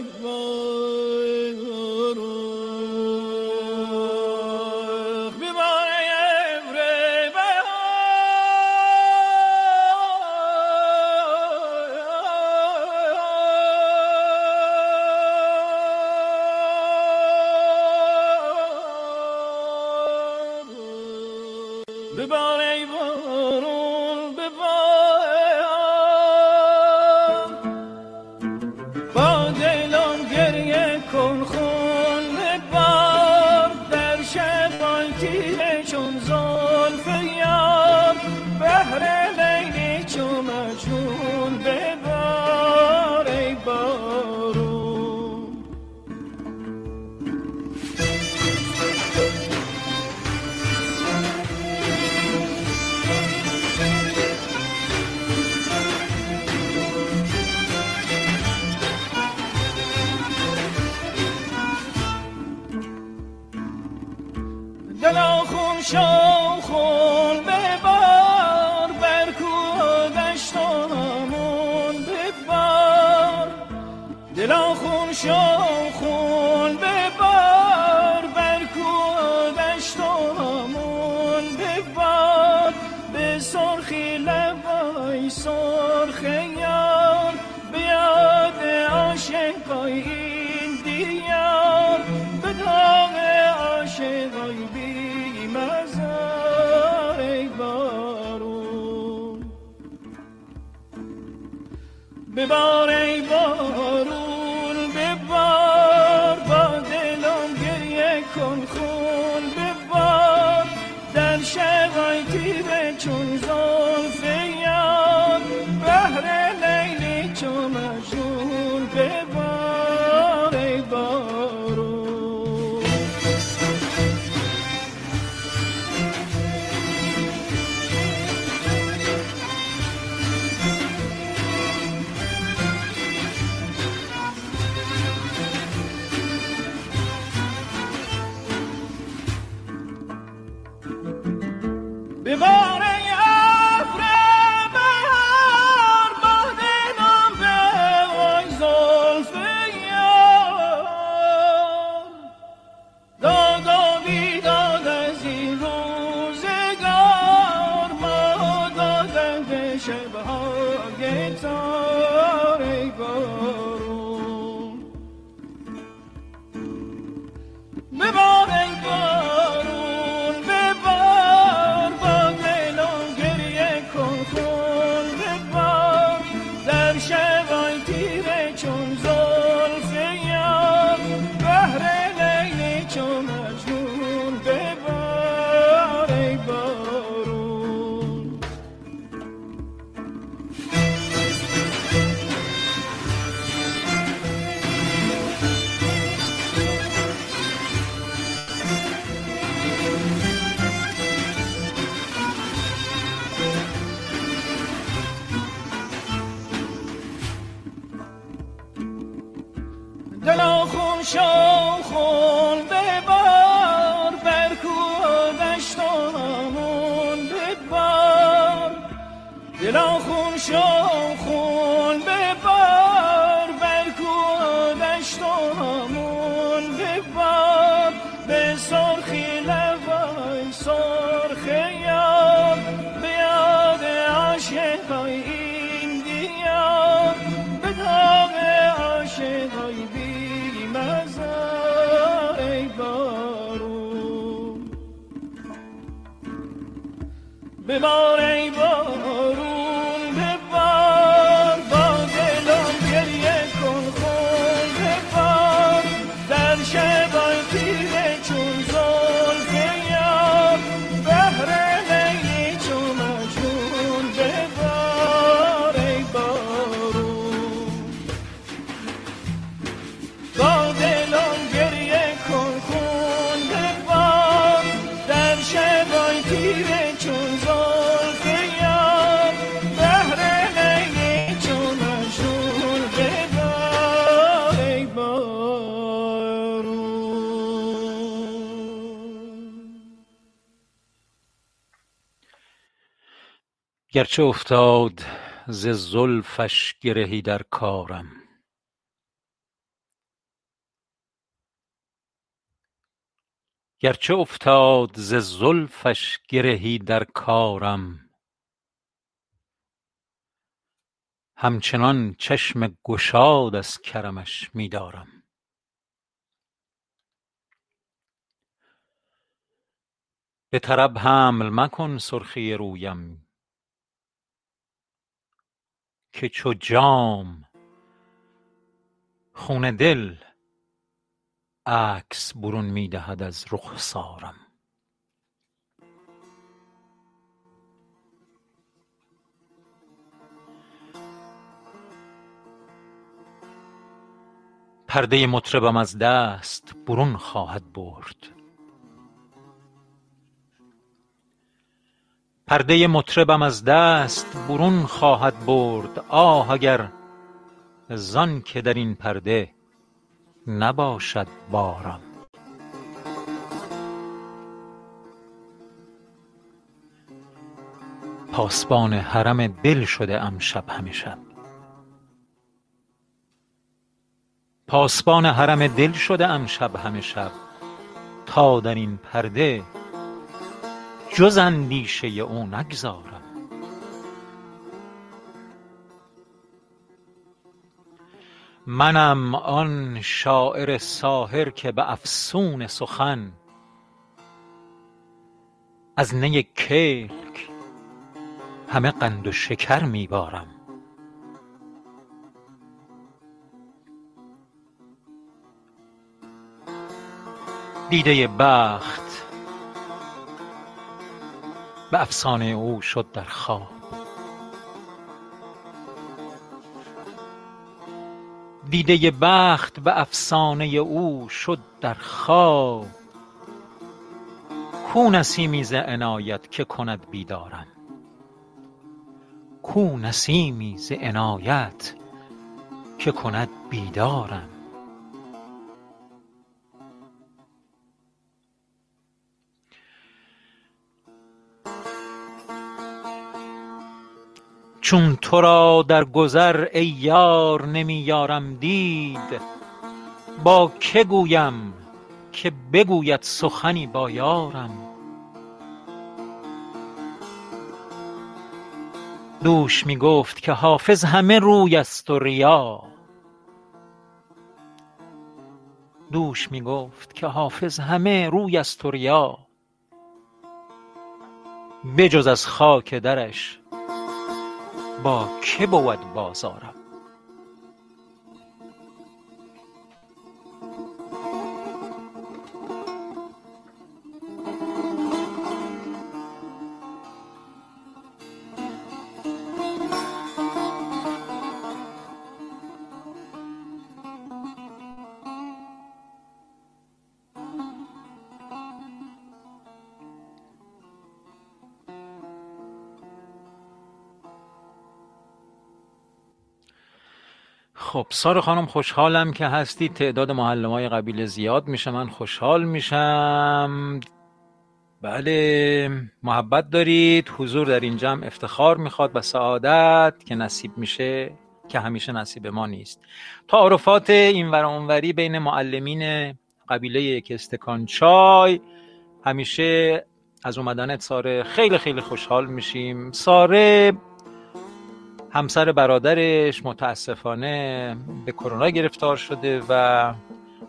Speaker 6: به بار ای بارو If it
Speaker 1: گرچه افتاد ز زلفش گرهی در کارم. گرچه افتاد ز زلفش گرهی در کارم. همچنان چشم گشاد از کرمش می دارم به طرب حمل مکن سرخی رویم. که چو جام خون دل عکس برون می دهد از رخسارم پرده مطربم از دست برون خواهد برد. پرده مطربم از دست برون خواهد برد. آه اگر زانکه در این پرده نباشد بارم پاسبان حرم دل شده ام شب همه پاسبان حرم دل شده ام شب همه تا در این پرده جز اندیشه او نگذارم. منم آن شاعر ساحر که به افسون سخن از نی کلک همه قند و شکر می بارم دیده بخت به افسانه او شد در خواب. دیده بخت به افسانه او شد در خواب. کو نسیمی ز عنایت که کند بیدارم؟ کو نسیمی ز عنایت که کند بیدارم؟ چون تو را در گذر ای یار نمی یارم دید با که گویم که بگوید سخنی با یارم. دوش می گفت که حافظ همه روی است و ریا. بجز از خاک درش با که بود بازارم خب سارا خانم خوشحالم که هستی. تعداد معلمای قبیله زیاد میشه من خوشحال میشم. بله محبت دارید. حضور در این جمع افتخار می‌خواد و سعادت که نصیب میشه که همیشه نصیب ما نیست. تعارفات این ور اونوری بین معلمین قبیله یک استکان چای همیشه از اومدنت ساره خیلی خیلی خوشحال میشیم. ساره همسر برادرش متاسفانه به کرونا گرفتار شده و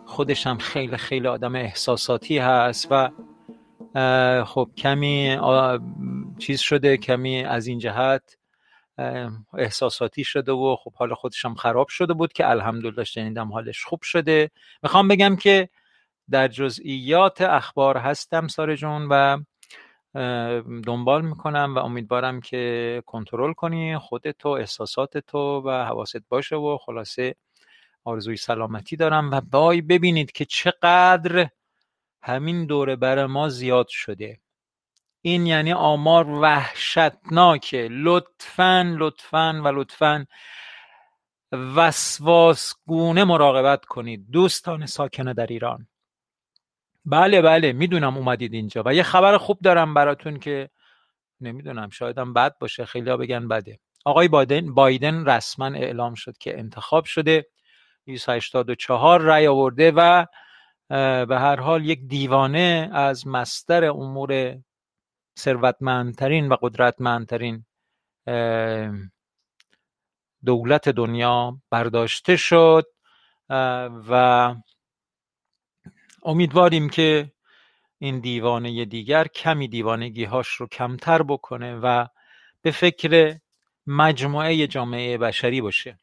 Speaker 1: خودش هم خیلی خیلی آدم احساساتی هست و خب کمی چیز شده کمی از این جهت احساساتی شده و خب حال خودش هم خراب شده بود که الحمدلله شنیدم حالش خوب شده. می‌خوام بگم که در جزئیات اخبار هستم ساره جون و دنبال می‌کنم و امیدوارم که کنترل کنی خودت و احساسات تو و حواست باشه و خلاصه آرزوی سلامتی دارم و بای ببینید که چقدر همین دوره بر ما زیاد شده. این یعنی آمار وحشتناکه. لطفا لطفا و لطفا وسواسگونه مراقبت کنید. دوستان ساکن در ایران. بله بله می‌دونم اومدید اینجا و یه خبر خوب دارم براتون که نمی‌دونم شاید هم بد باشه خیلی ها بگن بده. آقای بایدن بایدن رسما اعلام شد که انتخاب شده 284 رأی آورده و به هر حال یک دیوانه از مستر امور ثروتمندترین و قدرتمندترین دولت دنیا برداشته شد و امیدواریم که این دیوانه دیگر کمی دیوانگی هاش رو کمتر بکنه و به فکر مجموعه جامعه بشری باشه.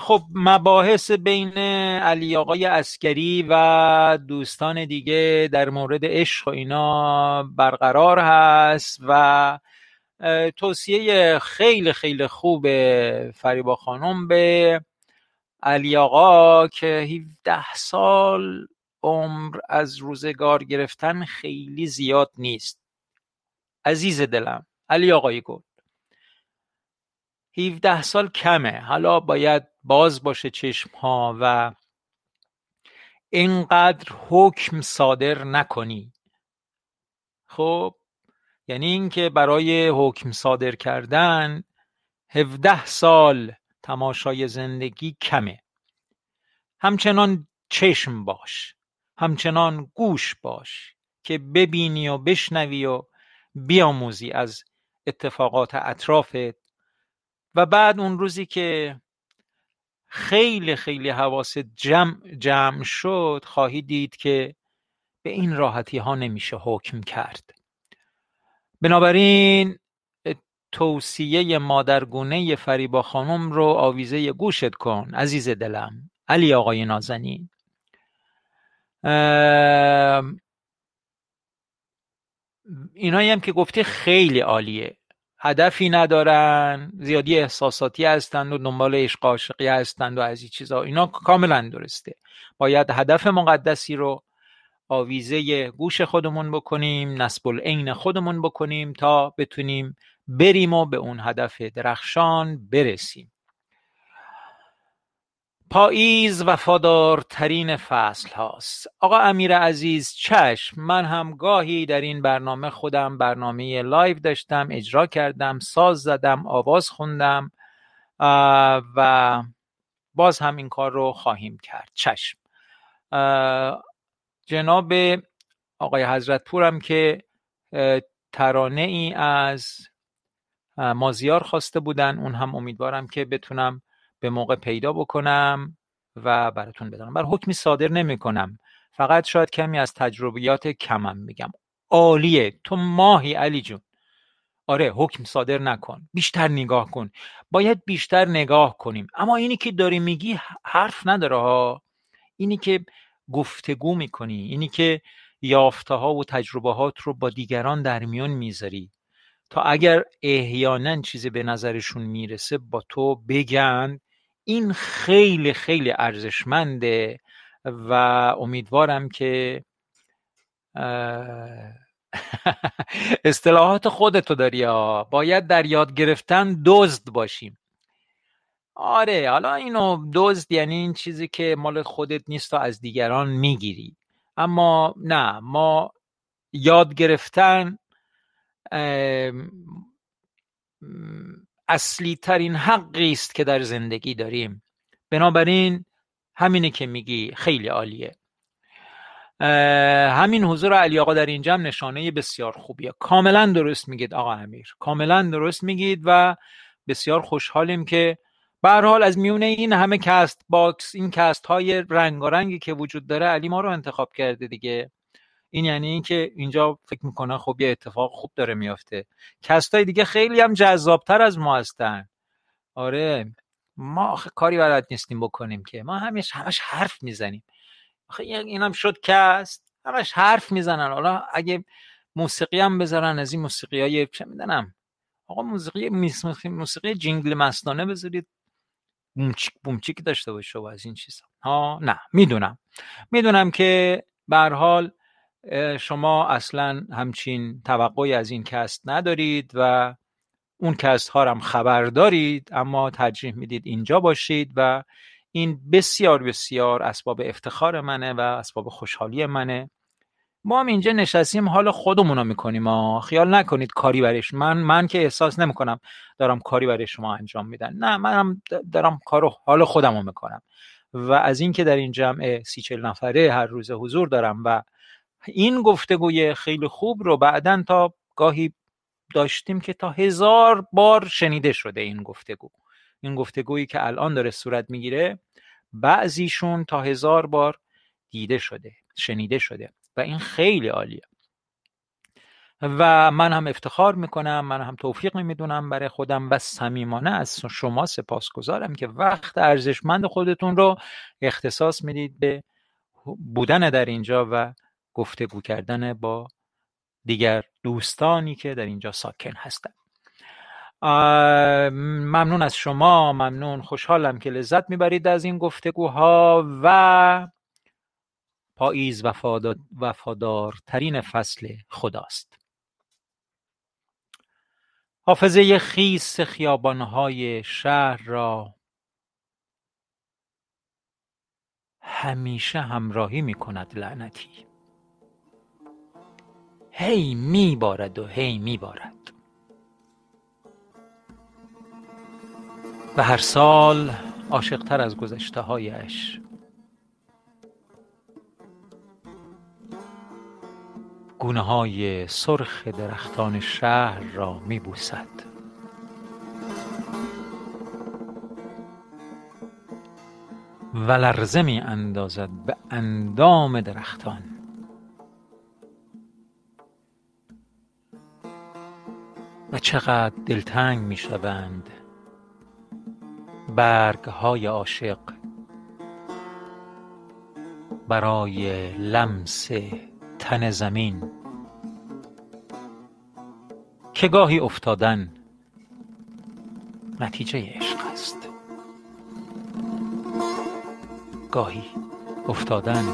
Speaker 1: خب مباحث بین علی آقای اسکری و دوستان دیگه در مورد عشق و اینا برقرار هست و توصیه خیلی خیلی خوب فریبا خانم به علی آقا که 17 سال عمر از روزگار گرفتن خیلی زیاد نیست. عزیز دلم علی آقای گل. 17 سال کمه. حالا باید باز باشه چشم ها و اینقدر حکم صادر نکنی. خب یعنی اینکه برای حکم صادر کردن 17 سال تماشای زندگی کمه. همچنان چشم باش همچنان گوش باش که ببینی و بشنوی و بیاموزی از اتفاقات اطرافت. و بعد اون روزی که خیلی خیلی حواست جمع, جمع شد خواهی دید که به این راحتی ها نمیشه حکم کرد. بنابراین توصیه مادرگونه فریبا خانم رو آویزه گوشت کن عزیز دلم. علی آقای نازنین. اینایی هم که گفتی خیلی عالیه. هدفی ندارن زیادی احساساتی هستند و دنبال عشق عاشقی هستند و از این چیزا. اینا کاملا درسته. باید هدف مقدسی رو آویزه گوش خودمون بکنیم نصب العین خودمون بکنیم تا بتونیم بریم و به اون هدف درخشان برسیم. پاییز وفادارترین فصل هاست. آقا امیر عزیز چشم من هم گاهی در این برنامه خودم برنامه live داشتم اجرا کردم ساز زدم آواز خوندم و باز هم این کار رو خواهیم کرد. چشم. جناب آقای حضرت پورم که ترانه ای از مازیار خواسته بودن. اون هم امیدوارم که بتونم به موقع پیدا بکنم و براتون بدارم بر حکمی صادر نمی کنم فقط شاید کمی از تجربیات کمم میگم عالیه. تو ماهی علی جون. آره حکم صادر نکن. بیشتر نگاه کن. باید بیشتر نگاه کنیم. اما اینی که داری میگی حرف نداره ها. اینی که گفتگو می‌کنی. اینی که یافته ها و تجربه هات رو با دیگران در میون می‌ذاری. تا اگر احیانا چیزی به نظرشون می‌رسه با تو بگن این خیلی خیلی ارزشمنده و امیدوارم که [LAUGHS] اصطلاحات خودتو داری ها باید در یاد گرفتن دزد باشیم. آره حالا اینو دزد یعنی این چیزی که مال خودت نیست و از دیگران می‌گیری. اما نه ما یاد گرفتن اصلی ترین حقی است که در زندگی داریم. بنابراین همینه که میگی خیلی عالیه. همین حضور علی آقا در اینجا هم نشانه بسیار خوبیه. کاملا درست میگید آقا امیر. کاملا درست میگید و بسیار خوشحالیم که به حال از میونه این همه Castbox این cast های رنگارنگی که وجود داره علی ما رو انتخاب کرده دیگه. این یعنی اینکه اینجا فکر می‌کنه خب یه اتفاق خوب داره میافته. cast ای دیگه خیلی هم جذابتر از ما هستن. آره ما آخه کاری بلد نیستیم بکنیم که. ما همیش همش حرف می‌زنیم. آخه اینم شد cast همش حرف می‌زنن. حالا اگه موسیقی هم بذارن از این موسیقی های چه میدنم آقا موسیقی موسیقی جینگل مستانه بذارید. بومچیک بومچیک داشته باشه و از این چیزا. ها نه می‌دونم. می‌دونم که به حال شما اصلا همچین توقعی از این cast ندارید و اون کست ها هم خبر دارید اما ترجیح می‌دید اینجا باشید و این بسیار بسیار اسباب افتخار منه و اسباب خوشحالی منه. ما هم اینجا نشستیم حال خودمون رو می‌کنیم ما خیال نکنید کاری برش من من که احساس نمی‌کنم دارم کاری برای شما انجام میدن نه منم دارم کارو حال خودم می‌کنم. و از اینکه در این جمع سی چل نفره هر روز حضور دارم و این گفتگوی خیلی خوب رو بعدا تا گاهی داشتیم که تا هزار بار شنیده شده این گفتگو. این گفتگویی که الان داره صورت می‌گیره بعضیشون تا هزار بار دیده شده شنیده شده و این خیلی عالیه. و من هم افتخار می‌کنم من هم توفیق می‌دونم برای خودم و صمیمانه از شما سپاسگزارم که وقت ارزشمند خودتون رو اختصاص می‌دید به بودن در اینجا و گفتگو کردن با دیگر دوستانی که در اینجا ساکن هستند ممنون از شما ممنون خوشحالم که لذت می‌برید از این گفتگوها و پاییز وفادارترین فصل خداست. حافظه خیس خیابانهای شهر را همیشه همراهی می کند لعنتی. هی میبارد و هی میبارد. و هر سال عاشقتر از گذشته هایش گونه های سرخ درختان شهر را می بوسد و لرزه می اندازد به اندام درختان. و چقدر دلتنگ می شوند برگ های عاشق برای لمس تن زمین. که گاهی افتادن نتیجه عشق است. گاهی افتادن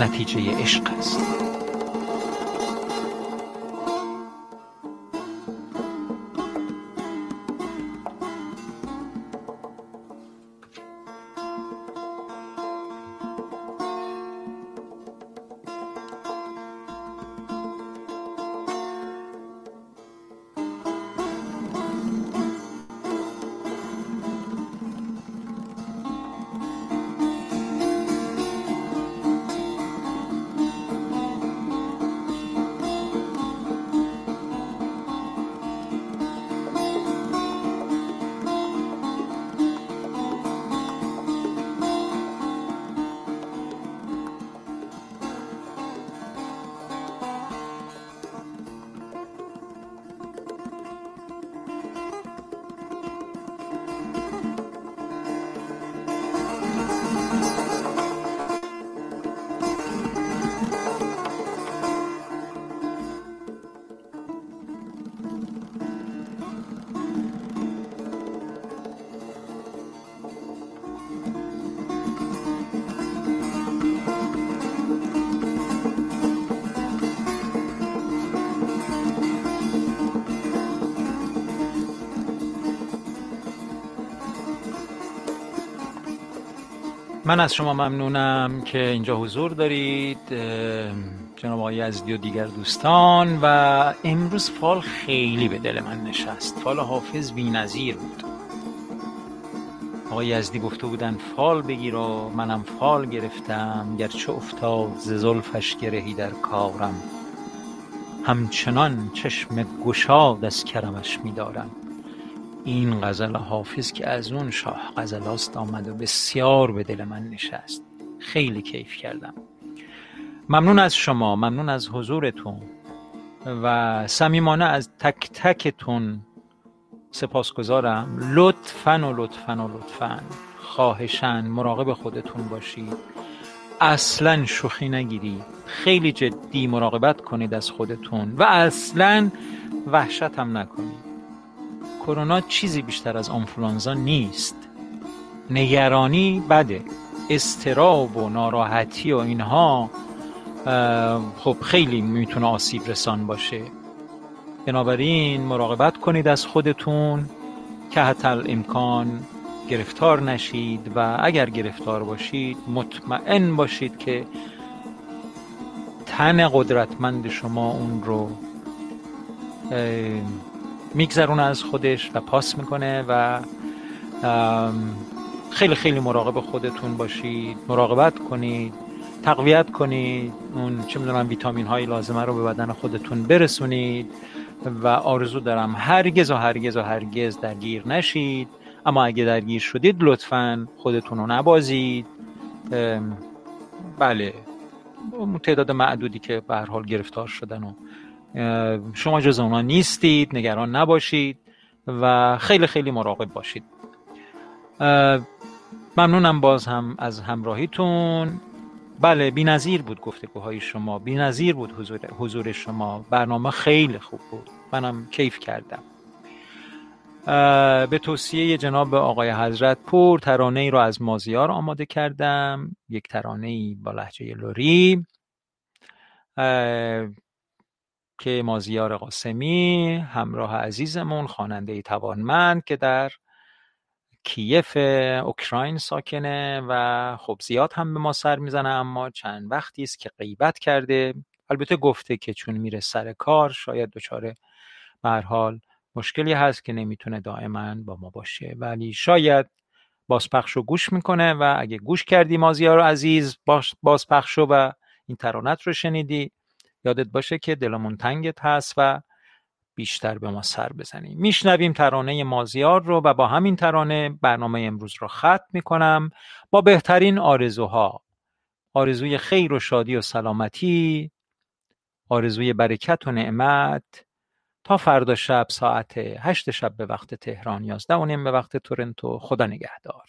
Speaker 1: نتیجه عشق است. من از شما ممنونم که اینجا حضور دارید جناب آقای یزدی و دیگر دوستان و امروز فال خیلی به دل من نشست. فال حافظ بی نظیر بود. آقای یزدی گفته بودن فال بگیر و منم فال گرفتم گرچه افتاد ز زلفش گرهی در کارم. همچنان چشم گشاد از کرمش میدارم. این غزل حافظ که از اون شاه غزلاست آمد و بسیار به دل من نشست. خیلی کیف کردم. ممنون از شما ممنون از حضورتون و صمیمانه از تک تکتون سپاسگزارم. لطفا و لطفا و لطفا خواهشن مراقب خودتون باشید. اصلا شوخی نگیرید. خیلی جدی مراقبت کنید از خودتون و اصلا وحشت هم نکنید. کرونا چیزی بیشتر از آنفولانزا نیست. نگرانی بده. استراب و ناراحتی و اینها خب خیلی می‌تونه آسیب رسان باشه. بنابراین مراقبت کنید از خودتون. که حتی امکان گرفتار نشید و اگر گرفتار باشید مطمئن باشید که
Speaker 7: تن قدرتمند شما اون رو میگذرونه از خودش و پاس می‌کنه و خیلی خیلی مراقب خودتون باشید مراقبت کنید تقویت کنید اون چه می‌دونم ویتامین های لازمه رو به بدن خودتون برسونید و آرزو دارم هرگز و هرگز و هرگز درگیر نشید. اما اگه درگیر شدید لطفا خودتون رو نبازید. بله. تعداد معدودی که به هر حال گرفتار شدن و شما جز اونا نیستید نگران نباشید و خیلی خیلی مراقب باشید. ممنونم باز هم از همراهیتون. بله بی نظیر بود گفتگوهای شما. بی نظیر بود حضور, حضور شما. برنامه خیلی خوب بود. منم کیف کردم. به توصیه جناب آقای حضرت پور ترانه ای رو از مازیار آماده کردم. یک ترانه ای با لحجه لوری که مازیار قاسمی همراه عزیزمون خواننده توانمند که در کیف اوکراین ساکنه و خب زیاد هم به ما سر می‌زنه اما چند وقتی است که غیبت کرده. البته گفته که چون میره سر کار شاید دچار به حال مشکلی هست که نمی‌تونه دائما با ما باشه. ولی شاید بازپخش رو گوش می‌کنه و اگه گوش کردی مازیار عزیز بازپخش و این ترانت رو شنیدی یادت باشه که دلمون تنگت هست و بیشتر به ما سر بزنیم میشنویم ترانه مازیار رو و با همین ترانه برنامه امروز رو ختم می‌کنم با بهترین آرزوها. آرزوی خیر و شادی و سلامتی آرزوی برکت و نعمت. تا فردا شب ساعت هشت شب به وقت تهران یازده و نیم به وقت تورنتو. خدا نگهدار.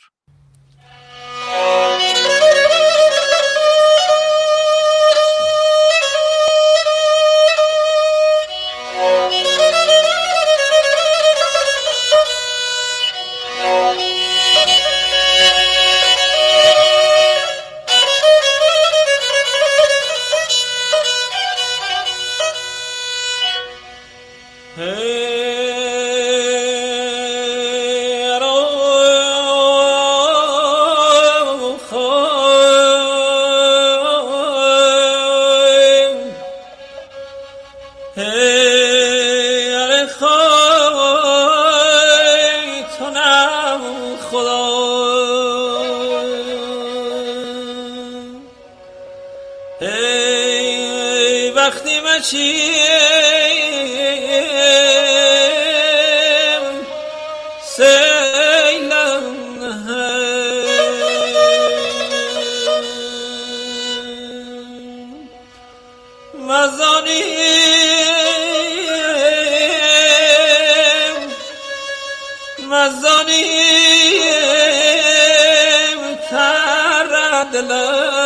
Speaker 7: مزانیم مزانیم تر دلم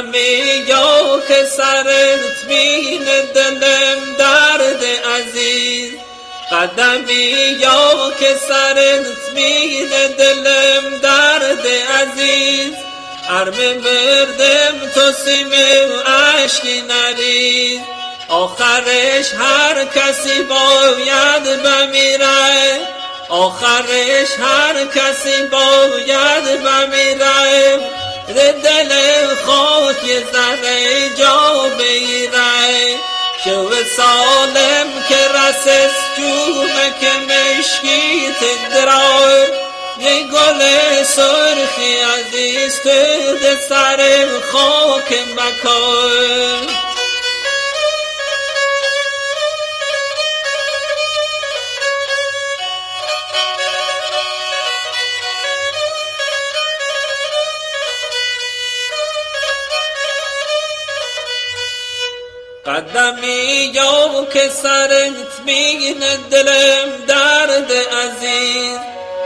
Speaker 7: قدمی یا که سرت مین دلم درد عزیز. قدمی یا که سرت مین دلم درد عزیز. ارم مردم تو سیم عشقی نرید آخرش هر کسی باید بمیره. آخرش هر کسی باید بمیره. دل خاک زره جا بیره شو سالم که رسس جومه که مشکیت درای. یه گل سرخی عزیز تو سر خاک مکان قدمی یا که سرت میگنه دلم درد عزیز.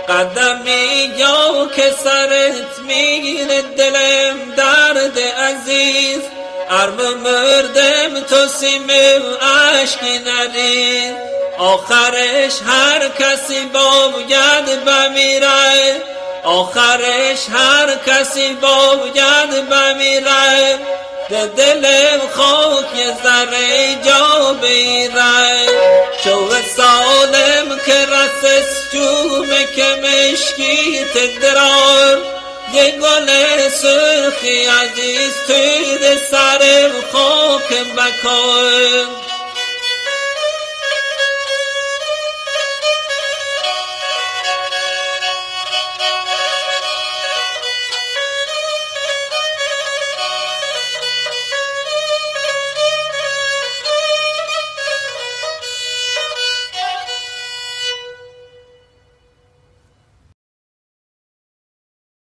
Speaker 7: قدمی یا که سرت میگنه دلم درد عزیز. ارم مردم تو سیم عشقی ندید آخرش هر کسی باید بمیره. آخرش هر کسی باید بمیره. دلم خاک یه ذره جا بیره شو سالم که رسس جومه که مشکیت درار. یه گل سرخی عزیز توی سر خاک بکار